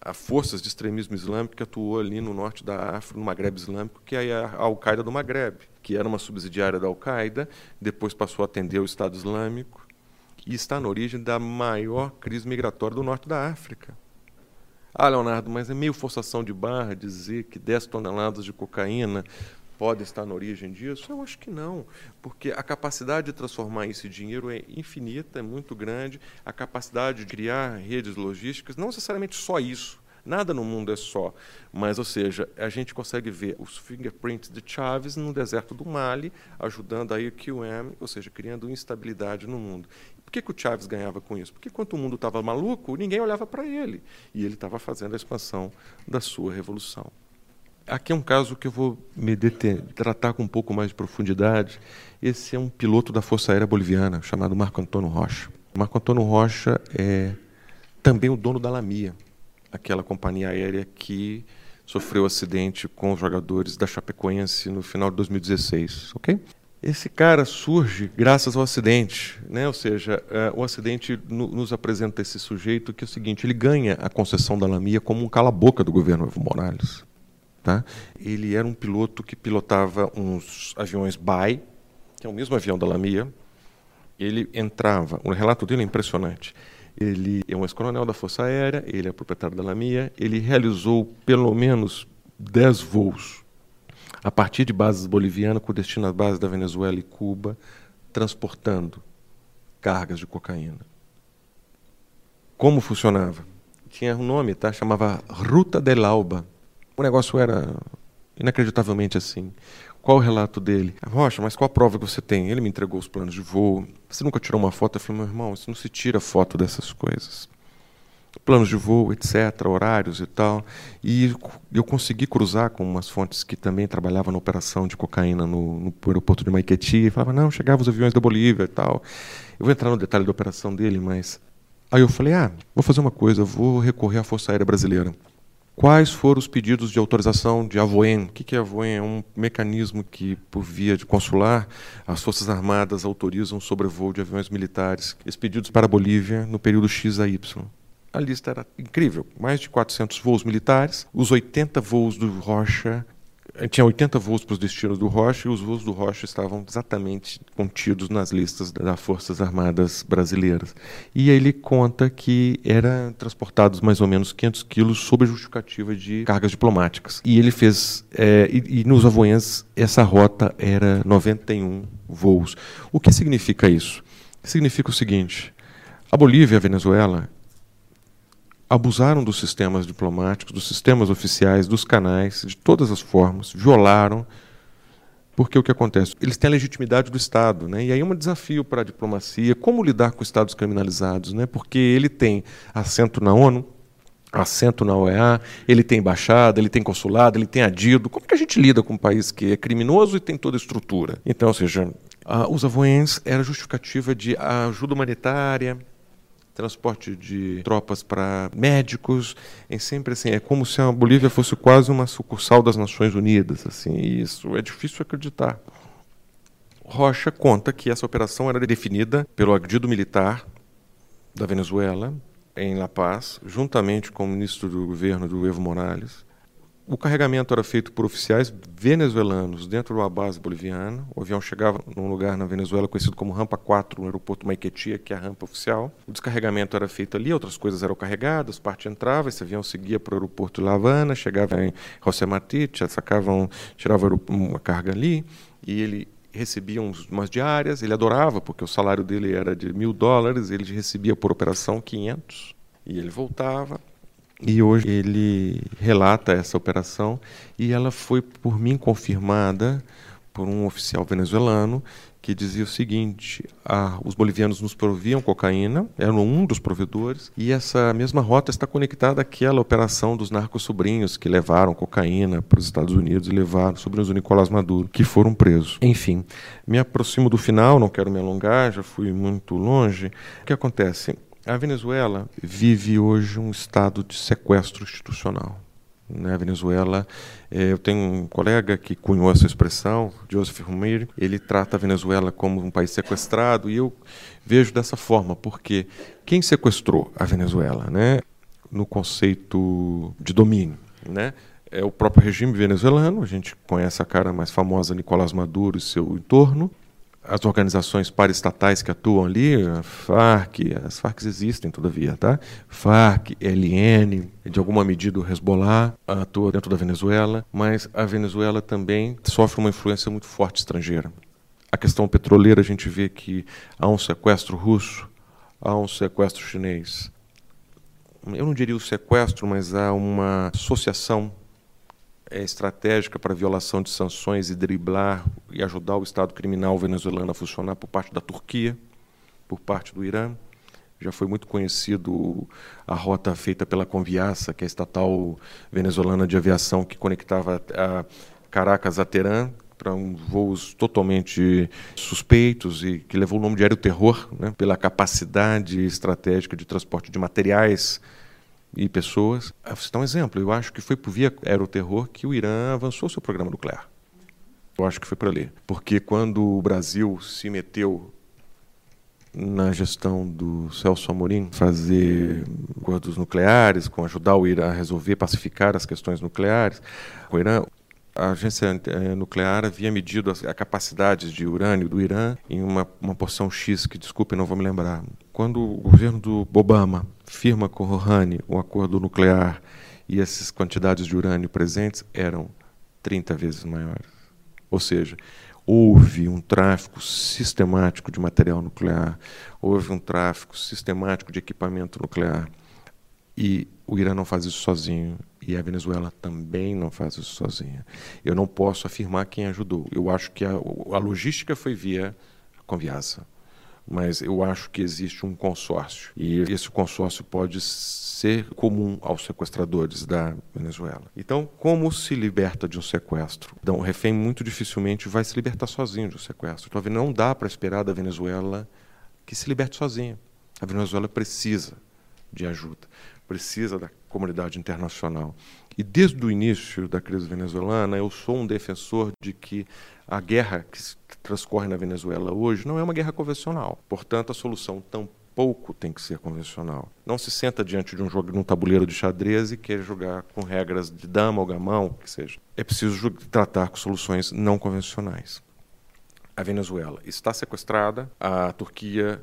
a forças de extremismo islâmico que atuou ali no norte da África, no Maghreb Islâmico, que é a Al-Qaeda do Maghreb, que era uma subsidiária da Al-Qaeda, depois passou a atender o Estado Islâmico e está na origem da maior crise migratória do norte da África. Ah, Leonardo, mas é meio forçação de barra dizer que 10 toneladas de cocaína podem estar na origem disso? Eu acho que não, porque a capacidade de transformar esse dinheiro é infinita, é muito grande. A capacidade de criar redes logísticas, não necessariamente só isso. Nada no mundo é só, mas, ou seja, a gente consegue ver os fingerprints de Chaves no deserto do Mali, ajudando aí o QM, ou seja, criando instabilidade no mundo. Por que, que o Chaves ganhava com isso? Porque enquanto o mundo estava maluco, ninguém olhava para ele. E ele estava fazendo a expansão da sua revolução. Aqui é um caso que eu vou me deter, tratar com um pouco mais de profundidade. Esse é um piloto da Força Aérea Boliviana, chamado Marco Antônio Rocha. Marco Antônio Rocha é também o dono da Lamia, aquela companhia aérea que sofreu acidente com os jogadores da Chapecoense no final de 2016, ok? Esse cara surge graças ao acidente, né? ou seja, uh, o acidente no, nos apresenta esse sujeito que é o seguinte: ele ganha a concessão da Lamia como um cala-boca do governo Evo Morales. Tá? Ele era um piloto que pilotava uns aviões BAI, que é o mesmo avião da Lamia. Ele entrava, o relato dele é impressionante. Ele é um ex-coronel da Força Aérea, ele é proprietário da Lamia, ele realizou pelo menos 10 voos a partir de bases bolivianas com destino às bases da Venezuela e Cuba, transportando cargas de cocaína. Como funcionava? tinha um nome, tá? Chamava Ruta del Alba. O negócio era inacreditavelmente assim. Qual o relato dele? Rocha, mas qual a prova que você tem? Ele me entregou os planos de voo. Você nunca tirou uma foto? Eu falei, meu irmão, isso não se tira foto dessas coisas. Planos de voo, etc., horários e tal. E eu consegui cruzar com umas fontes que também trabalhavam na operação de cocaína no, no aeroporto de Maiqueti. E falava, não, chegavam os aviões da Bolívia e tal. Eu vou entrar no detalhe da operação dele, mas. Aí eu falei, ah, vou fazer uma coisa, vou recorrer à Força Aérea Brasileira. Quais foram os pedidos de autorização de AVOEN? O que é AVOEN? É um mecanismo que, por via de consular, as Forças Armadas autorizam sobrevoo de aviões militares. Esses pedidos para a Bolívia no período X a Y. A lista era incrível, mais de 400 voos militares, os 80 voos do Rocha tinha 80 voos para os destinos do Rocha e os voos do Rocha estavam exatamente contidos nas listas das Forças Armadas Brasileiras. E ele conta que eram transportados mais ou menos 500 quilos sob a justificativa de cargas diplomáticas. E ele fez, é, e, e nos Avoens essa rota era 91 voos. O que significa isso? Significa o seguinte, a Bolívia e a Venezuela abusaram dos sistemas diplomáticos, dos sistemas oficiais, dos canais, de todas as formas, violaram. Porque o que acontece? Eles têm a legitimidade do Estado, né? e aí é um desafio para a diplomacia como lidar com Estados criminalizados, né? porque ele tem assento na ONU, assento na OEA, ele tem embaixada, ele tem consulado, ele tem adido. Como que a gente lida com um país que é criminoso e tem toda a estrutura? Então, ou seja, os avoens era justificativa de ajuda humanitária, transporte de tropas para médicos, é sempre assim, é como se a Bolívia fosse quase uma sucursal das Nações Unidas, assim, isso é difícil acreditar. Rocha conta que essa operação era definida pelo agredido militar da Venezuela em La Paz, juntamente com o ministro do governo do Evo Morales, o carregamento era feito por oficiais venezuelanos dentro de uma base boliviana. O avião chegava num lugar na Venezuela conhecido como Rampa 4, no aeroporto Maiquetia, que é a rampa oficial. O descarregamento era feito ali, outras coisas eram carregadas, parte entrava, esse avião seguia para o aeroporto de La Havana, chegava em José Martí, sacavam, tirava uma carga ali, e ele recebia umas diárias, ele adorava, porque o salário dele era de mil dólares, ele recebia por operação 500, e ele voltava, e hoje ele relata essa operação e ela foi por mim confirmada por um oficial venezuelano que dizia o seguinte: ah, os bolivianos nos proviam cocaína, eram um dos provedores, e essa mesma rota está conectada àquela operação dos narcos-sobrinhos que levaram cocaína para os Estados Unidos e levaram sobrinhos do Nicolás Maduro, que foram presos. Enfim, me aproximo do final, não quero me alongar, já fui muito longe. O que acontece? A Venezuela vive hoje um estado de sequestro institucional. Na Venezuela, eh, eu tenho um colega que cunhou essa expressão, Joseph Rumir, ele trata a Venezuela como um país sequestrado, e eu vejo dessa forma, porque quem sequestrou a Venezuela, né, no conceito de domínio, né, é o próprio regime venezuelano, a gente conhece a cara mais famosa, Nicolás Maduro e seu entorno, as organizações paraestatais que atuam ali, FARC, as FARC existem todavia, tá? FARC, LN, de alguma medida o Hezbollah atua dentro da Venezuela, mas a Venezuela também sofre uma influência muito forte estrangeira. A questão petroleira, a gente vê que há um sequestro russo, há um sequestro chinês. Eu não diria o sequestro, mas há uma associação é estratégica para violação de sanções e driblar e ajudar o Estado criminal venezuelano a funcionar por parte da Turquia, por parte do Irã. Já foi muito conhecido a rota feita pela Conviasa, que é a estatal venezuelana de aviação que conectava a Caracas a Teherã, para um voos totalmente suspeitos e que levou o nome de aéreo terror, né, pela capacidade estratégica de transporte de materiais e pessoas. Ah, vou citar um exemplo. Eu acho que foi por via aeroterror que o Irã avançou seu programa nuclear. Eu acho que foi para ali. Porque quando o Brasil se meteu na gestão do Celso Amorim, fazer acordos nucleares, com ajudar o Irã a resolver, pacificar as questões nucleares, o Irã, a agência eh, nuclear havia medido a capacidade de urânio do Irã em uma, uma porção X, que, desculpe, não vou me lembrar. Quando o governo do Obama firma com Rouhani um acordo nuclear e essas quantidades de urânio presentes eram 30 vezes maiores. Ou seja, houve um tráfico sistemático de material nuclear, houve um tráfico sistemático de equipamento nuclear. E o Irã não faz isso sozinho e a Venezuela também não faz isso sozinha. Eu não posso afirmar quem ajudou. Eu acho que a, a logística foi via Conviasa mas eu acho que existe um consórcio e esse consórcio pode ser comum aos sequestradores da Venezuela. Então, como se liberta de um sequestro? Então, o refém muito dificilmente vai se libertar sozinho de um sequestro. Então, não dá para esperar da Venezuela que se liberte sozinha. A Venezuela precisa de ajuda, precisa da comunidade internacional. E desde o início da crise venezuelana, eu sou um defensor de que a guerra que transcorre na Venezuela hoje não é uma guerra convencional. Portanto, a solução tampouco tem que ser convencional. Não se senta diante de um jogo, de um tabuleiro de xadrez e quer jogar com regras de dama ou gamão, o que seja. É preciso tratar com soluções não convencionais. A Venezuela está sequestrada, a Turquia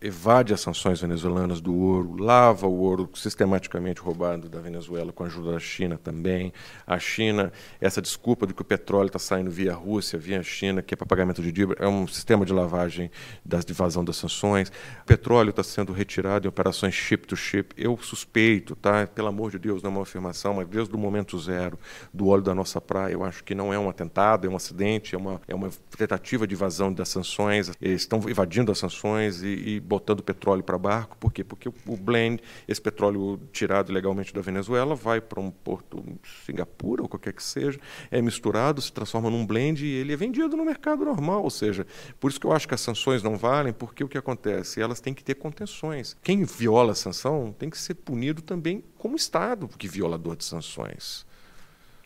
evade as sanções venezuelanas do ouro, lava o ouro sistematicamente roubado da Venezuela com a ajuda da China também. A China, essa desculpa de que o petróleo está saindo via Rússia, via China, que é para pagamento de dívida, é um sistema de lavagem das, de vazão das sanções. O petróleo está sendo retirado em operações ship to ship. Eu suspeito, tá? pelo amor de Deus, não é uma afirmação, mas desde o momento zero do óleo da nossa praia, eu acho que não é um atentado, é um acidente, é uma, é uma tentativa de evasão das sanções. Eles estão evadindo as sanções e, e botando petróleo para barco. Por quê? Porque o blend, esse petróleo tirado legalmente da Venezuela, vai para um porto Singapura ou qualquer que seja, é misturado, se transforma num blend e ele é vendido no mercado normal. Ou seja, por isso que eu acho que as sanções não valem, porque o que acontece? Elas têm que ter contenções. Quem viola a sanção tem que ser punido também como Estado, que violador de sanções.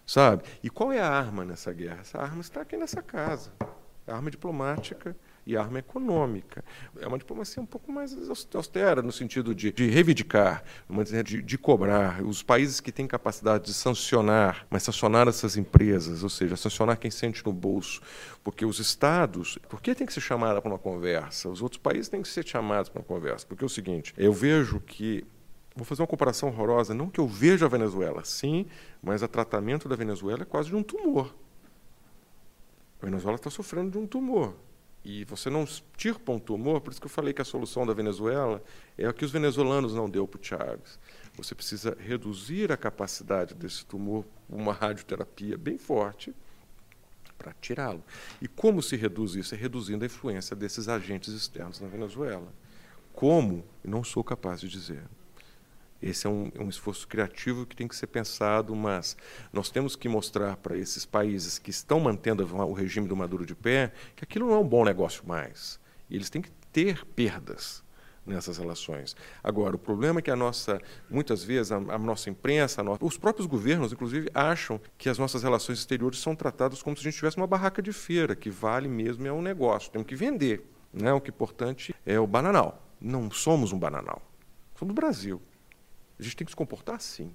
Sabe? E qual é a arma nessa guerra? Essa arma está aqui nessa casa. A arma diplomática e arma econômica. É uma diplomacia um pouco mais austera, no sentido de, de reivindicar, de, de, cobrar. Os países que têm capacidade de sancionar, mas sancionar essas empresas, ou seja, sancionar quem sente no bolso. Porque os estados, por que tem que ser chamada para uma conversa? Os outros países têm que ser chamados para uma conversa. Porque é o seguinte, eu vejo que Vou fazer uma comparação horrorosa. Não que eu veja a Venezuela, sim, mas o tratamento da Venezuela é quase de um tumor. A Venezuela está sofrendo de um tumor e você não tirpa um tumor, por isso que eu falei que a solução da Venezuela é a que os venezuelanos não deu para o Chaves. Você precisa reduzir a capacidade desse tumor uma radioterapia bem forte para tirá-lo. E como se reduz isso? É reduzindo a influência desses agentes externos na Venezuela. Como? Não sou capaz de dizer. Esse é um, é um, esforço criativo que tem que ser pensado, mas nós temos que mostrar para esses países que estão mantendo o regime do Maduro de pé que aquilo não é um bom negócio mais. Eles têm que ter perdas nessas relações. Agora, o problema é que a nossa, muitas vezes, a, a nossa imprensa, a os próprios governos, inclusive, acham que as nossas relações exteriores são tratadas como se a gente tivesse uma barraca de feira, que vale mesmo é um negócio, temos que vender. Né? O que é importante é o bananal. Não somos um bananal. Somos Brasil. A gente tem que se comportar assim.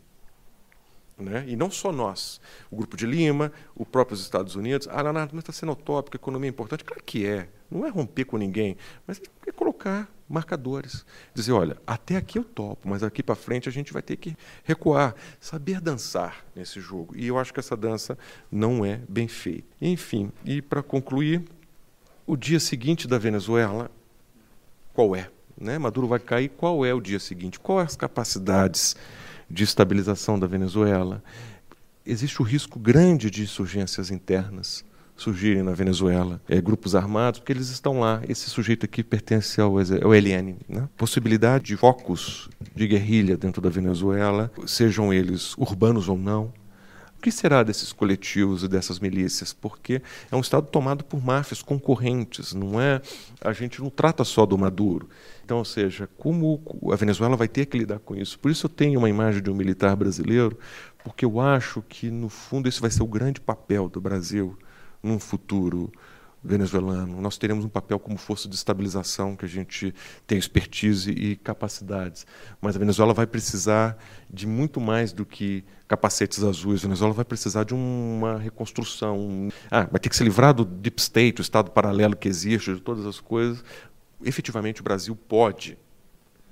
Né? E não só nós. O Grupo de Lima, os próprios Estados Unidos. Ah, Leonardo, mas está sendo utópico, a economia é importante. Claro que é. Não é romper com ninguém, mas é colocar marcadores. Dizer, olha, até aqui eu topo, mas aqui para frente a gente vai ter que recuar. Saber dançar nesse jogo. E eu acho que essa dança não é bem feita. Enfim, e para concluir, o dia seguinte da Venezuela, qual é? Né, Maduro vai cair, qual é o dia seguinte? Quais as capacidades de estabilização da Venezuela? Existe o risco grande de insurgências internas surgirem na Venezuela, é, grupos armados, porque eles estão lá. Esse sujeito aqui pertence ao, ao LN. Né? Possibilidade de focos de guerrilha dentro da Venezuela, sejam eles urbanos ou não, o que será desses coletivos e dessas milícias? Porque é um Estado tomado por máfias concorrentes, não é? A gente não trata só do Maduro. Então, ou seja, como a Venezuela vai ter que lidar com isso? Por isso eu tenho uma imagem de um militar brasileiro, porque eu acho que, no fundo, esse vai ser o grande papel do Brasil num futuro venezuelano. Nós teremos um papel como força de estabilização, que a gente tem expertise e capacidades. Mas a Venezuela vai precisar de muito mais do que capacetes azuis. A Venezuela vai precisar de uma reconstrução. Ah, vai ter que se livrar do deep state, o Estado paralelo que existe, de todas as coisas. Efetivamente, o Brasil pode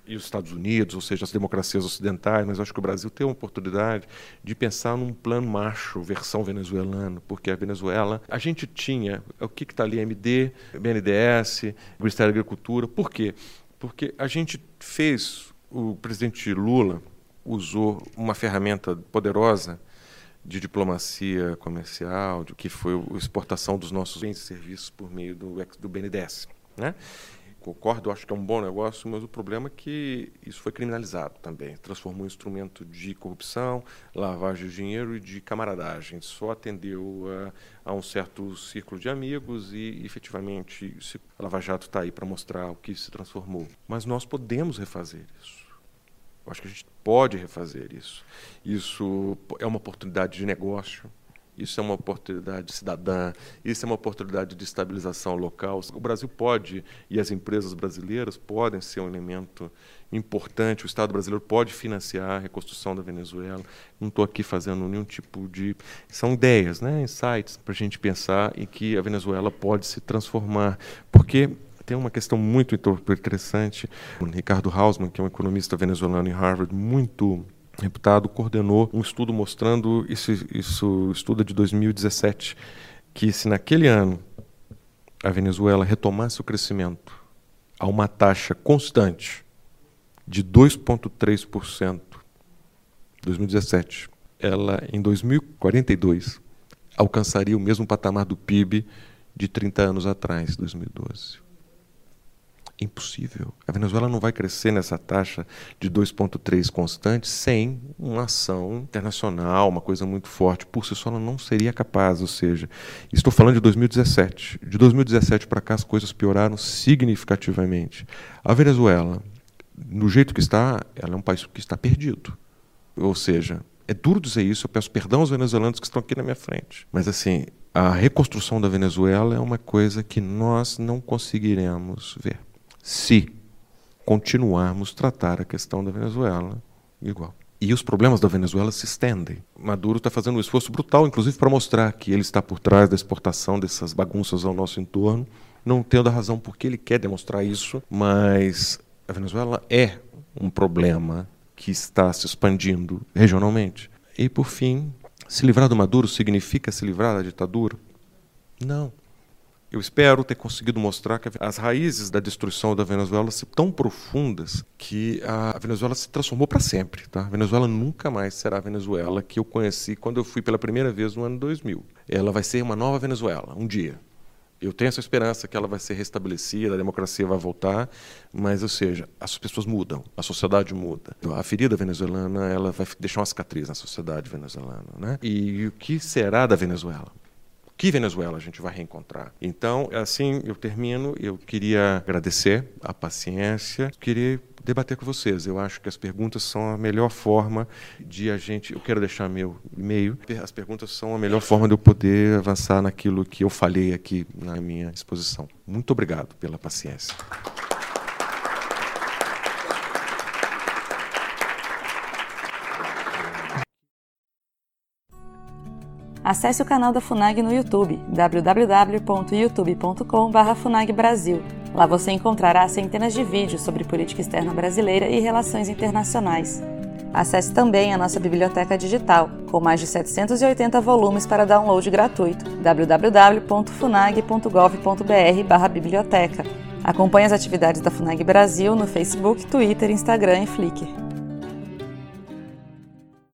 e os Estados Unidos, ou seja, as democracias ocidentais, mas acho que o Brasil tem uma oportunidade de pensar num plano macho, versão venezuelana, porque a Venezuela, a gente tinha, o que está ali, MD, BNDES, Ministério da Agricultura, por quê? Porque a gente fez, o presidente Lula, usou uma ferramenta poderosa de diplomacia comercial, que foi a exportação dos nossos bens e serviços por meio do, do BNDES. Né? Concordo, acho que é um bom negócio, mas o problema é que isso foi criminalizado também. Transformou um instrumento de corrupção, lavagem de dinheiro e de camaradagem. Só atendeu a, a um certo círculo de amigos e, efetivamente, a Lava Jato está aí para mostrar o que se transformou. Mas nós podemos refazer isso. Eu acho que a gente pode refazer isso. Isso é uma oportunidade de negócio isso é uma oportunidade cidadã, isso é uma oportunidade de estabilização local. O Brasil pode, e as empresas brasileiras podem ser um elemento importante, o Estado brasileiro pode financiar a reconstrução da Venezuela. Não estou aqui fazendo nenhum tipo de. São ideias, né, insights, para a gente pensar em que a Venezuela pode se transformar. Porque tem uma questão muito interessante. O Ricardo Hausmann, que é um economista venezuelano em Harvard, muito reputado, coordenou um estudo mostrando, isso, isso estudo de 2017, que se naquele ano a Venezuela retomasse o crescimento a uma taxa constante de 2,3%, 2017, ela em 2042 alcançaria o mesmo patamar do PIB de 30 anos atrás, 2012 impossível. A Venezuela não vai crescer nessa taxa de 2,3 constante sem uma ação internacional, uma coisa muito forte. Por si só, ela não seria capaz. Ou seja, estou falando de 2017. De 2017 para cá, as coisas pioraram significativamente. A Venezuela, no jeito que está, ela é um país que está perdido. Ou seja, é duro dizer isso, eu peço perdão aos venezuelanos que estão aqui na minha frente. Mas, assim, a reconstrução da Venezuela é uma coisa que nós não conseguiremos ver se continuarmos tratar a questão da Venezuela igual. E os problemas da Venezuela se estendem. Maduro está fazendo um esforço brutal, inclusive para mostrar que ele está por trás da exportação dessas bagunças ao nosso entorno, não tendo a razão porque ele quer demonstrar isso, mas a Venezuela é um problema que está se expandindo regionalmente. E, por fim, se livrar do Maduro significa se livrar da ditadura? Não. Eu espero ter conseguido mostrar que as raízes da destruição da Venezuela são tão profundas que a Venezuela se transformou para sempre. Tá? A Venezuela nunca mais será a Venezuela que eu conheci quando eu fui pela primeira vez no ano 2000. Ela vai ser uma nova Venezuela, um dia. Eu tenho essa esperança que ela vai ser restabelecida, a democracia vai voltar, mas, ou seja, as pessoas mudam, a sociedade muda. A ferida venezuelana ela vai deixar uma cicatriz na sociedade venezuelana. Né? E o que será da Venezuela? Que Venezuela a gente vai reencontrar? Então, assim eu termino. Eu queria agradecer a paciência, queria debater com vocês. Eu acho que as perguntas são a melhor forma de a gente. Eu quero deixar meu e-mail. As perguntas são a melhor forma de eu poder avançar naquilo que eu falei aqui na minha exposição. Muito obrigado pela paciência. Acesse o canal da FUNAG no YouTube, www.youtube.com.br FUNAGBrasil. Lá você encontrará centenas de vídeos sobre política externa brasileira e relações internacionais. Acesse também a nossa biblioteca digital, com mais de 780 volumes para download gratuito, www.funag.gov.br/biblioteca. Acompanhe as atividades da FUNAG Brasil no Facebook, Twitter, Instagram e Flickr.